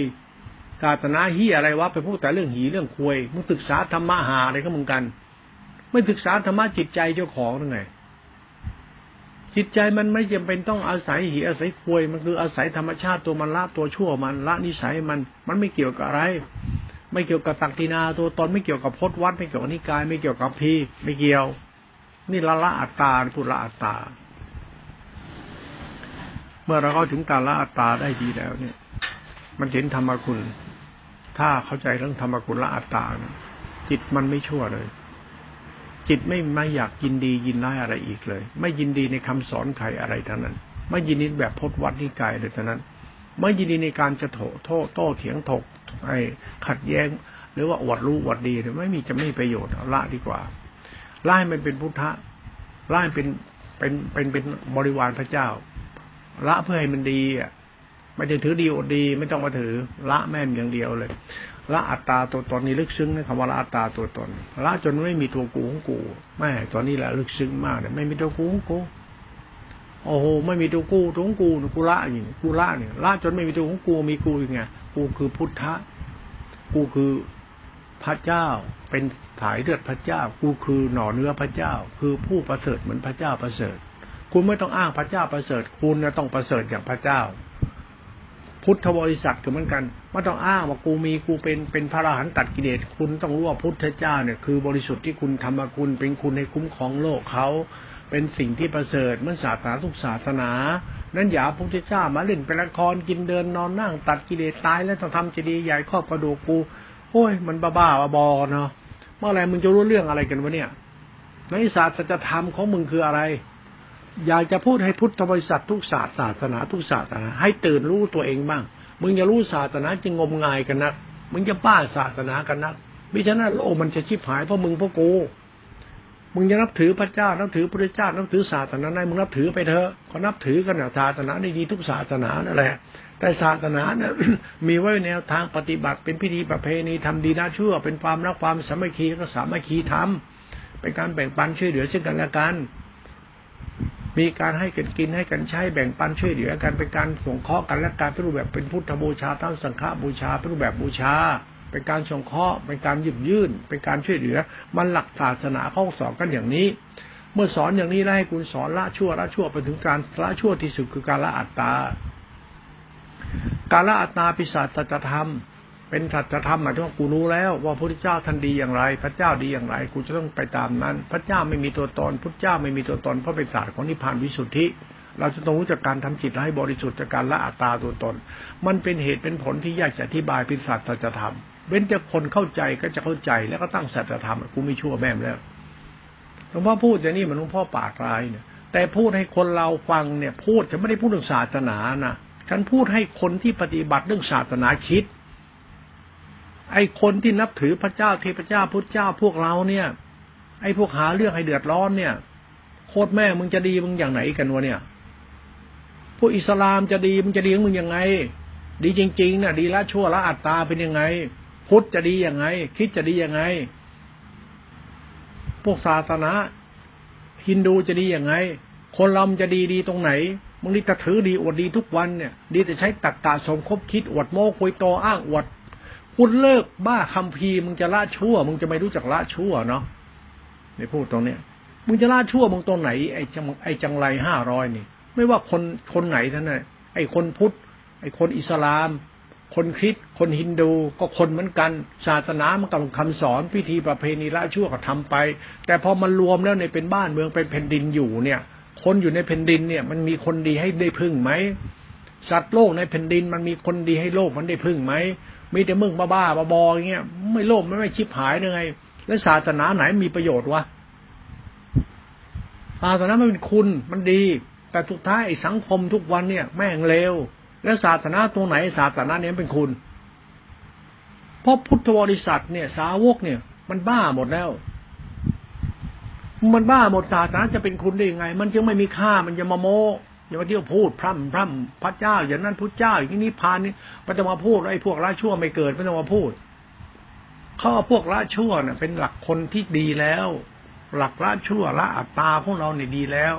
ศาสนาเฮียอะไรวะไปพูดแต่เรื่องหีเรื่องควยมึงศึกษาธรรมะหาอะไรก็มึงกัน ไม่ศึกษาธรรมะจิตใจเจ้าของยังไงจิตใจมันไม่จำเป็นต้องอาศัยหีอาศัยควยมันคืออาศัยธรรมชาติตัวมันละตัวชั่วมันละนิสัยมัน มันไม่เกี่ยวกับอะไร ไม่เกี่ยวกับตักตินาตัวตนไม่เกี่ยวกับพจนวัดไม่เกี่ยวกับนิกาย ไม่เกี่ยวกับพีไม่เกี่ยว นี่ละละอัตตาพูดละอัตตา เมื่อเราเข้าถึงการละอัตตาได้ดีแล้วเนี่ย มันเห็นธรรมคุณ ถ้าเข้าใจเรื่องธรรมกุลอัตตาจิตมันไม่ชั่วเลย จิตไม่ไม่อยากยินดียินร้ายอะไรอีกเลย ไม่ยินดีในคำสอนใครอะไรทั้งนั้น ไม่ยินดีแบบพจวัดนิกายเลยทั้งนั้น ไม่ยินดีในการจะโถโต้โต้เถียงถกไอ้ขัดแย้ง หรือว่าอวดรู้อวดดีหรือไม่มีจะไม่ประโยชน์ละดีกว่าล่มันเป็นพุทธะล่เป็นเป็นเป็นเป็นบริวารพระเจ้า ละเพื่อให้มันดีอะ ไม่ได้ถือดีอดดี ไม่ต้องมาถือละแม่นอย่างเดียวเลยละอัตตาตัวตนนี้ลึกซึ้งในคำว่าละอัตตาตัวตนละจนไม่มีตัวกูของกูแม่ตอนนี้แหละลึกซึ้งมากเลยไม่มีตัวกูของกูโอ้โหไม่มีตัวกูตัวงกูกูละอย่างกูละเนี่ยละจนไม่มีตัวของกูมีกูยังไงกูคือพุทธะกูคือพระเจ้า เป็นถ่ายเลือดพระเจ้า กูคือหน่อเนื้อพระเจ้า คือผู้ประเสริฐเหมือนพระเจ้าประเสริฐ คุณไม่ต้องอ้างพระเจ้าประเสริฐ คุณนะต้องประเสริฐอย่างพระเจ้า พุทธบริษัทก็เหมือนกันไม่ต้องอ้างว่ากูมีกูเป็นเป็นพระอรหันต์ตัดกิเลสคุณต้องรู้ว่าพุทธเจ้าเนี่ยคือบริสุทธิ์ที่คุณทำมาคุณเป็นคุณให้คุ้มครองโลกเขาเป็นสิ่งที่ประเสริฐเมื่อศาสนาทุกศาสนา นั้นอย่าพุทธเจ้ามาเล่นเป็นละครกินเดินนอนนั่ง ตัดกิเลสตายแล้วต้องทำเจดีย์ใหญ่ครอบกระดูกกูโอ้ยมันบ้าบ้าบอเนาะเมื่อไรมึงจะรู้เรื่องอะไรกันวะเนี่ยในศาสตร์จะทำของมึงคืออะไร อยากจะพูดให้พุทธบริษัททุกศาสตร์ศาสนาทุกศาสนาให้ตื่นรู้ตัวเองบ้าง มึงจะรู้ศาสนาจะงมงายกันนัก มึงจะป้าศาสนากันนักมิฉะนั้นโอ้มันจะชิบหายเพราะมึงเพราะกู มึงจะนับถือพระเจ้านับถือพระเจ้านับถือศาสนาไหนมึงนับถือไปเถอะก็นับถือกันนะศาสนาในดีทุกศาสนานั่นแหละ แต่ศาสนาเนี่ยมีไว้แนวทางปฏิบัติเป็นพิธีประเพณีทำดีน่าชั่วเป็นความรักความสามัคคีก็สามัคคีทำเป็นการแบ่งปันช่วยเหลือซึ่งกันและกัน มีการให้กันกินให้กันใช้แบ่งปันช่วยเหลือกันเป็นการสงเคราะห์กันและการเป็นรูปแบบเป็นพุทธบูชาทั้งสังฆบูชาเป็นรูปแบบบูชา เป็นการสงเคราะห์เป็นการยืดยื่น เป็นการช่วยเหลือ มันหลักศาสนาข้อสอนกันอย่างนี้ เมื่อสอนอย่างนี้แล้วให้คุณสอนละชั่วละชั่วไปถึงการละชั่วที่สุดคือการละอัตตาการละอัตตาปิศาจสัจธรรม เป็นสัจธรรมหมายถึงว่ากูรู้แล้วว่าพระพุทธเจ้าท่านดีอย่างไร พระเจ้าดีอย่างไร กูจะต้องไปตามนั้น พระเจ้าไม่มีตัวตนพุทธเจ้าไม่มีตัวตนเพราะเป็นศาสตร์ของนิพพานวิสุทธิ เราจะต้องรู้จักการทำจิตให้บริสุทธิ์จากการละอัตตาตัวตน มันเป็นเหตุเป็นผลที่ยากจะอธิบายเป็นศาสตร์สัจธรรมเว้นแต่คนเข้าใจก็จะเข้าใจแล้วก็ตั้งสัจธรรมกูไม่ชั่วแม่มแล้วหลวงพ่อพูดอย่างนี้มันหลวงพ่อปากร้ายเนี่ยแต่พูดให้คนเราฟังเนี่ย พูดจะไม่ได้พูดเรื่องศาสนานะฉันพูดให้คนที่ปฏิบัติเรื่องศาสนาคิด ไอ้คนที่นับถือพระเจ้าเทพเจ้าพุทธเจ้าพวกเราเนี่ย ไอ้พวกหาเรื่องให้เดือดร้อนเนี่ยโคตรแม่มึงจะดีมึงอย่างไหนกันวะเนี่ย พวกอิสลามจะดีมึงจะดีมึงยังไง ดีจริงๆนี่ยดีละชั่วละอัตตาเป็นยังไง พุทธจะดียังไง คิดจะดียังไง พวกศาสนาฮินดูจะดียังไง คนเราจะดีดีตรงไหนมึงนี่จะถือดีอวดดีทุกวันเนี่ย ดีแต่ใช้ตักกะสมคบคิดอวดโม้คุยโตอ้างอวด คุณเลิกบ้าคำพีมึงจะละชั่ว มึงจะไม่รู้จักละชั่วเนาะในพูดตรงเนี้ย มึงจะละชั่วมึงตรงไหน ไอ้จังไอ้จังไรห้าร้อยนี่ ไม่ว่าคนคนไหนท่านน่ะไอ้คนพุทธ ไอ้คนอิสลาม คนคริสคนฮินดูก็คนเหมือนกันศาสนามันกับคำสอนพิธีประเพณีละชั่วก็ทำไป แต่พอมันรวมแล้วในเป็นบ้านเมืองเป็นแผ่นดินอยู่เนี่ย คนอยู่ในแผ่นดินเนี่ย มันมีคนดีให้ได้พึ่งไหมสัตว์โลกในแผ่นดินมันมีคนดีให้โลกมันได้พึ่งไหม มีแต่มึงบ้าบ้าบออย่างเงี้ยไม่โลกไม่ไม่ชิบหายยังไง แล้วศาสนาไหนมีประโยชน์วะศาสนาไมันเป็นคุณมันดี แต่สุดท้ายสังคมทุกวันเนี่ยแม่งเลวแล้วศาสนาตรงไหนศาสนาเนี้ยเป็นคุณ เพราะพุทธบริษัทเนี่ย สาวกเนี่ย มันบ้าหมดแล้ว มันบ้าหมดศาสนาจะเป็นคุณได้ยังไง มันจึงไม่มีค่ามันจะมาโม อย่ามาเที่ยวพูดพร่ำพร่ำพระเจ้า อย่างนั้นพระเจ้าอย่างนี้พานนี่มันจะมาพูดไอ้พวกละชั่วไม่เกิดไม่ต้องมาพูดเขาพวกละชั่วเนี่ยเป็นหลักคนที่ดีแล้ว หลักละชั่วละอัตตาพวกเราเนี่ยดีแล้ว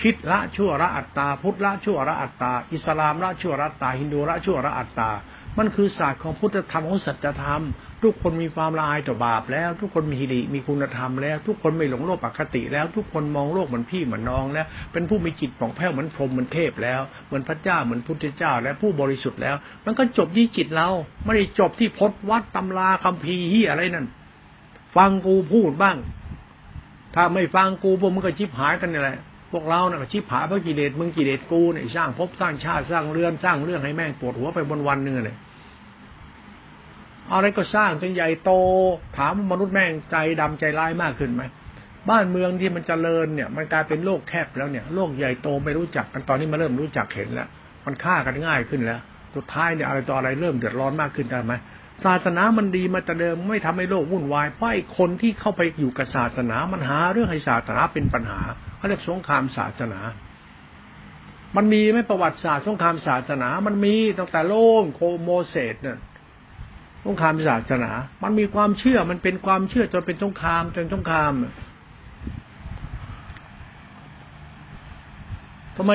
คิดละชั่วละอัตตาพุทธละชั่วละอัตตาอิสลามละชั่วละอัตตาฮินดูละชั่วละอัตตา มันคือศาสตร์ของพุทธธรรมของสัจธรรม ทุกคนมีความละอายต่อบาปแล้ว ทุกคนมีฮิริมีคุณธรรมแล้ว ทุกคนไม่หลงโลกปกติแล้ว ทุกคนมองโลกเหมือนพี่เหมือนน้องแล้วเป็นผู้มีจิตผ่องแผ้วเหมือนพรหมเหมือนเทพแล้วเหมือนพระเจ้าเหมือนพุทธเจ้า และผู้บริสุทธิ์แล้ว มันก็จบที่จิตเราไม่ได้จบที่พจนวัดตำราคำพีฮีอะไรนั่นฟังกูพูดบ้าง ถ้าไม่ฟังกูพวกมึงก็ชิบหายกันนี่แหละพวกเราเนี่ยชิบหายเพราะกิเลสมึงกิเลสกูเนี่ยสร้างภพสร้างชาติสร้างเรือนสร้างเรื่องให้แม่งปวดหัวไปวันวันเนื้อเลย อะไรก็สร้างจนใหญ่โต ถามมนุษย์แม่งใจดำใจร้ายมากขึ้นไหมบ้านเมืองที่มันจเจริญเนี่ย มันกลายเป็นโลกแคบแล้วเนี่ยโลกใหญ่โตไม่รู้จักกันตอนนี้มาเริ่มรู้จักเห็นแล้ว มันฆ่ากันง่ายขึ้นแล้วสุดท้ายเนี่ยอะไรต่ออะไรเริ่มเดือดร้อนมากขึ้นได้ไหมศาสนามันดีมาแต่เดิมไม่ทำให้โลกวุ่นวายเพราะไอ้คนที่เข้าไปอยู่กับศาสนามันหาเรื่องให้ศาสนาเป็นปัญหาเขาเรียกสงครามศาสนา มันมีไหมประวัติศาสตร์สงครามศาสนา มันมีตั้งแต่โลกโคโมเสสเนี่ย สงครามศาสนา มันมีความเชื่อมันเป็นความเชื่อจนเป็นสงครามจนสงครามทำไม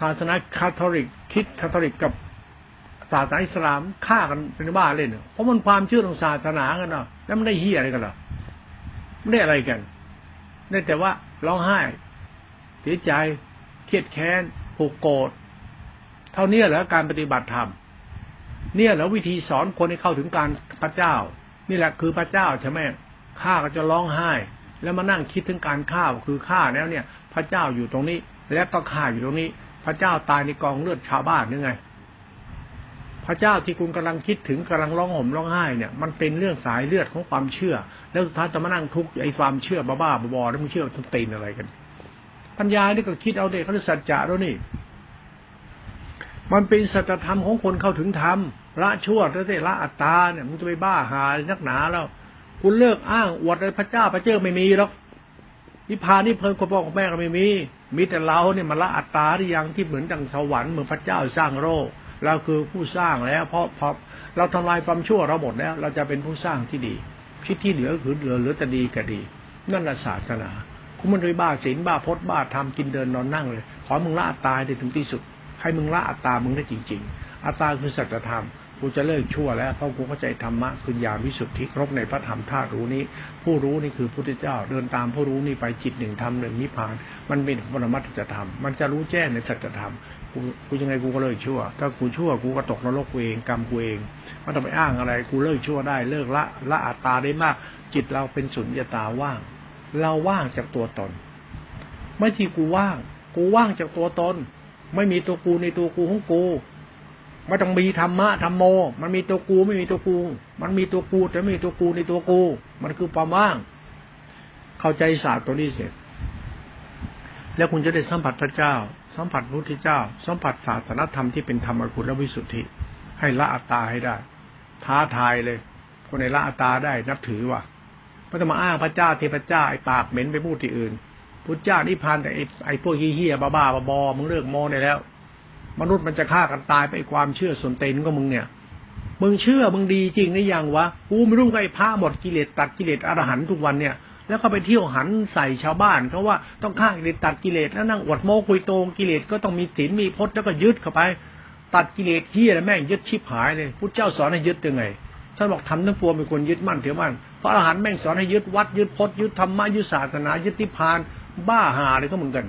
ศาสนาคาทอลิกคิดคาทอลิกกับศาสนาอิสลามฆ่ากันเป็นบ้าเล่นเพราะมันความเชื่อของศาสนากันเนาะแล้วมันได้เฮียอะไรกันหรอไม่ได้อะไรกันได้แต่ว่าร้องไห้เสียใจเครียดแค้นผูกโกรธเท่านี้เหรอการปฏิบัติธรรม เนี่ยแล้ววิธีสอนคนให้เข้าถึงการพระเจ้า นี่แหละคือพระเจ้าใช่ไหมข้าก็จะร้องไห้ แล้วมานั่งคิดถึงการฆ่าคือฆ่าแล้วเนี่ย พระเจ้าอยู่ตรงนี้ แล้วก็ฆ่าอยู่ตรงนี้ พระเจ้าตายในกองเลือดชาวบ้านนี่ไง พระเจ้าที่คุณกำลังคิดถึงกำลังร้องห่มร้องไห้เนี่ย มันเป็นเรื่องสายเลือดของความเชื่อ แล้วสุดท้ายจะมานั่งทุกข์ไอ้ความเชื่อบ้าๆบอๆแล้วมึงเชื่อทุกตีนอะไรกัน ปัญญานี่ก็คิดเอาเด็กเขาสัจจะแล้วนี่ มันเป็นสัจธรรมของคนเข้าถึงธรรม ละชั่วแล้วได้ละอัตตาเนี่ยมึงจะไปบ้าหานักหนาแล้ว คุณเลิกอ้างอวดเลยพระเจ้าพระเจ้าไม่มีหรอกนิพพานนี่เพิ่นคนพ่อของแม่ก็ไม่มี มีแต่เราเนี่ยมาละอัตตาที่ยังที่เหมือนดังสวรรค์เหมือนพระเจ้าสร้างโลกเราคือผู้สร้างแล้ว เพราะพอเราทำลายความชั่วเราหมดแล้ว เราจะเป็นผู้สร้างที่ดีคิดที่เหลือคือเหลือเหลือแต่ดีก็ดี นั่นแหละศาสนาคุณมันโดยบ้าศีลบ้าพจน์บ้าทำกินเดินนอนนั่งเลย ขอมึงละอัตตาได้ถึงที่สุด ให้มึงละอัตตามึงได้จริง ๆ อัตตาคือสัจธรรม กูจะเลิกชั่วแล้วเพราะกูเข้าใจธรรมะคือญาณวิสุทธิครบในพระธรรมธาตุรู้นี้ ผู้รู้นี่คือพุทธเจ้า เดินตามผู้รู้นี่ไปจิตหนึ่งธรรมหนึ่งนิพพาน มันเป็นปรมัตถธรรม มันจะรู้แจ้งในสัจธรรมกูกูยังไงกูก็เลิกชั่ว ถ้ากูชั่วกูก็ตกนรกกูเองกรรมกูเองม่ต้องไปอ้างอะไร กูเลิกชั่วได้เลิกละละอัตตาได้มาก จิตเราเป็นสุญญตาว่าง เราว่างจากตัวตน ไม่ใช่กูว่าง กูว่างจากตัวตน ไม่มีตัวกูในตัวกูของกู ไม่ต้องมีธรรมะธรรมโม มันมีตัวกูไม่มีตัวกู มันมีตัวกูแต่ไม่มีตัวกูในตัวกู มันคือความว่าง เข้าใจศาสตร์ตัวนี้เสร็จ แล้วคุณจะได้สัมผัสพระเจ้า สัมผัสพระพุทธเจ้า สัมผัสศาสนธรรมที่เป็นธรรมกุลและวิสุทธิ ให้ละอัตตาให้ได้ ท้าทายเลย คนในละอัตตาได้นับถือว่ะไม่ต้องมาอ้างพระเจ้าเทพเจ้าไอ้ปากเหม็นไปพูดที่อื่นพุทธเจ้านิพพานแต่ไอ้ไอ้พวกเฮี้ยบ้าบ้าบอมึงเลิกโมได้แล้ว มนุษย์มันจะฆ่ากันตายไปความเชื่อส่วนเต็นก็มึงเนี่ย มึงเชื่อมึงดีจริงหรือยังวะกูไม่รู้ไงพระหมดกิเลสตัดกิเลสอรหันทุกวันเนี่ย แล้วก็ไปเที่ยวหันใส่ชาวบ้านเขาว่าต้องฆ่ากิเลสตัดกิเลสแล้วนั่งอวดโม้คุยโตงกิเลสก็ต้องมีศีลมีพจน์แล้วก็ยึดเข้าไป ตัดกิเลสที่ยแล้วแม่งยึดชิบหายเลยพุทธเจ้าสอนให้ยึดยังไงท่านบอกทำทั้งปวงเป็นคนยึดมั่นถือมั่นพระอรหันต์แม่งสอนให้ยึดวัดยึดพจน์ยึดธรรมะยึดศาสนายึดทิพาน บ้าหาอะไรก็เหมือนกัน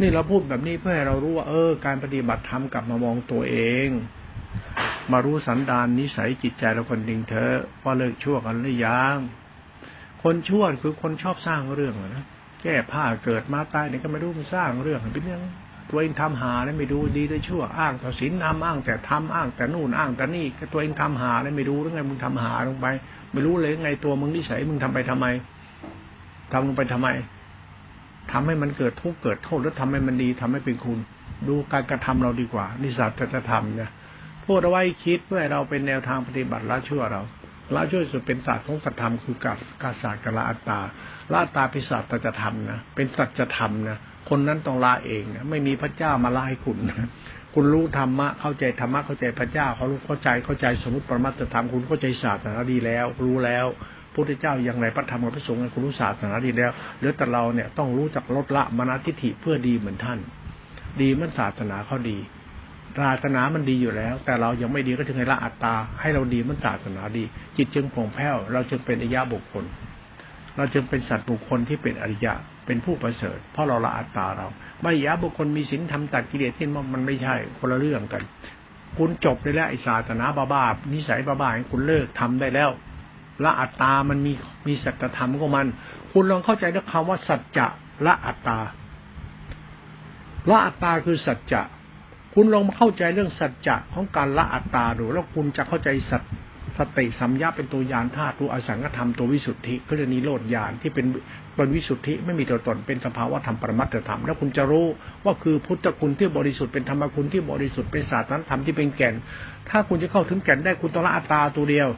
นี่เราพูดแบบนี้เพื่อให้เรารู้ว่า เออ การปฏิบัติธรรมกลับมามองตัวเอง มารู้สันดานนิสัยจิตใจเราคนดิ่งเธอพอเลิกชั่วกันหรือยังคนชั่วคือคนชอบสร้างเรื่องนะแก้ผ้าเกิดมาตายเนี่ยก็ไม่รู้มันสร้างเรื่องเป็นยังตัวเองทำหาแล้วไม่ดูดีได้ชั่วอ้างแต่ศีลทำอ้างแต่ทำอ้างแต่นู่นอ้างแต่นี่ก็ตัวเองทำหาแล้วไม่รู้หรือไงมึงทำหาลงไป ไม่รู้เลยไงตัวมึงนิสัยมึงทำไปทำไมทำลงไปทำไม ทำให้มันเกิดทุกข์เกิดโทษแล้วทำให้มันดีทำให้เป็นคุณ ดูการกระทำเราดีกว่านิสัยจะทำเนี่ยพูดเอาไว้คิดเพื่อเราเป็นแนวทางปฏิบัติละชั่วเราละชั่วสุดเป็นศาสตร์ของสัจธรรมคือกับกาศาสตร์กับละอัตตาละอัตตาเป็นศาสตร์จะทำนะเป็นสัจธรรมนะคนนั้นต้องละเองนะไม่มีพระเจ้ามาละให้คุณนะคุณรู้ธรรมะเข้าใจธรรมะเข้าใจพระเจ้าเขารู้เข้าใจเข้าใจสมมติปรมัตธรรมคุณเข้าใจศาสตร์ดีแล้ว รู้แล้ว พุทธเจ้าอย่างไรพระธรรมกับพระสงฆ์คุณรู้ศาสนาดีแล้วเหลือแต่เราเนี่ยต้องรู้จักลดละมณฑิฐิเพื่อดีเหมือนท่าน ดีมันศาสนาเขาดีศาสนามันดีอยู่แล้ว แต่เรายังไม่ดีก็ถึงให้ละอัตตา ให้เราดีมันศาสนาดี จิตจึงผ่องแผ้ว เราจึงเป็นอริยะบุคคล เราจึงเป็นสัตว์บุคคลที่เป็นอริยะเป็นผู้ประเสริฐ เพราะเราละอัตตาเราไม่ยะบุคคลมีศีลทำตัดกิเลสที่มันไม่ใช่คนละเรื่องกัน คุณจบได้แล้วไอ้ศาสนาบ้าๆนิสัยบ้าๆคุณเลิกทำได้แล้ว ละอัตตา มันมีมีสัจธรรมของมัน คุณลองเข้าใจด้วยคำว่าสัจจะละอัตตาละอัตตาคือสัจจะ คุณลองเข้าใจเรื่องสัจจะของการละอัตตาดูแล้วคุณจะเข้าใจสัจสติสัมยาเป็นตัวยานธาตุตัวอสังกธรรมตัววิสุทธิก็เรียกนิโรธญาณที่เป็นเป็นวิสุทธิไม่มีตัวตนเป็นสภาวะธรรมปรมัตถธรรม แล้วคุณจะรู้ว่าคือพุทธคุณที่บริสุทธิ์เป็นธรรมคุณที่บริสุทธิ์เป็นศาสตร์นั้นธรรมที่เป็นแก่น ถ้าคุณจะเข้าถึงแก่นได้คุณต้องละอัตตาตัวเดียว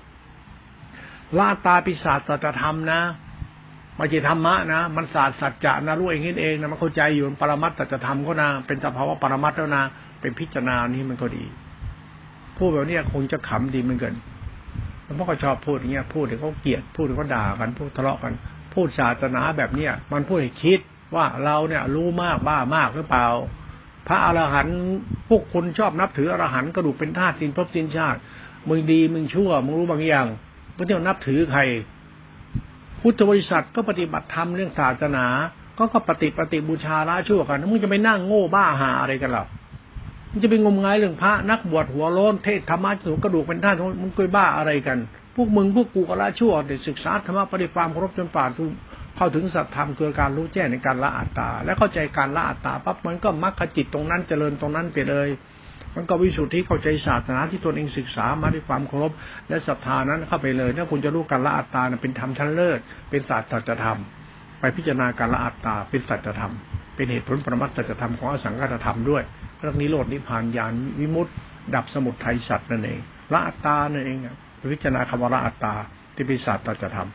ละตาปิศาจสัจธรรมนะม่ใช่ธรรมะนะ มันศาสตร์สัจจะนะรู้เองนี่เองนะมันเข้าใจอยู่ปรมัตสัจธรรมก็นะเป็นสภาวะปรมัตแล้วนะเป็นพิจารณานี้มันก็ดี พูดแบบนี้คงจะขำดีเหมือนกันแล้วพ่อก็ชอบพูดอย่างเงี้ย พูดถึงเขาเกลียดพูดถึงเขาด่ากันพูดทะเลาะกัน พูดศาสนาแบบเนี้ยมันพูดให้คิดว่าเราเนี่ยรู้มากบ้ามากหรือเปล่า พระอรหันต์พวกคนชอบนับถืออรหันต์กระดูกเป็นธาตุสินพบสินชาติ มึงดีมึงชั่วมึงรู้บางอย่าง ไม่ต้องนับถือใคร พุทธบริษัทก็ปฏิบัติธรรมเรื่องศาสนา ก็ก็ปฏิปฏิบูชาละชั่วกันมึงจะไปนั่งโง่บ้าหาอะไรกันหรอมึงจะไปงมงายเรื่องพระนักบวชหัวโล้นเทศธรรมะสูงกระดูกเป็นท่านมึงเคยบ้าอะไรกัน พวกมึงพวกกูก็ละชั่วแต่ศึกษาธรรมะปฏิความครบจนป่านเข้าถึงสัตธรรมคือการรู้แจ้งในการละอัตตา และเข้าใจการละอัตตาปั๊บมันก็มรรคจิตตรงนั้นเจริญตรงนั้นไปเลย มันก็วิสุทธิเข้าใจศาสนาที่ตนเองศึกษามาด้วยความเคารพและศรัทธานั้นเข้าไปเลยถ้าคุณจะรู้การละอัตตาเป็นธรรมชั้นเลิศเป็นศาสตร์จธรรม ไปพิจารณาการละอัตตาเป็นสัจธรรม เป็นเหตุผลปรมัตสัจธรรมของอสังกัตธรรมด้วยเรื่องนิโรดนิพพานญาณวิมุตติดับสมุทัยสัตว์นั่นเองละอัตตานั่นเองพิจารณาคำว่าละอัตตาที่เป็นศาสตร์จธรรม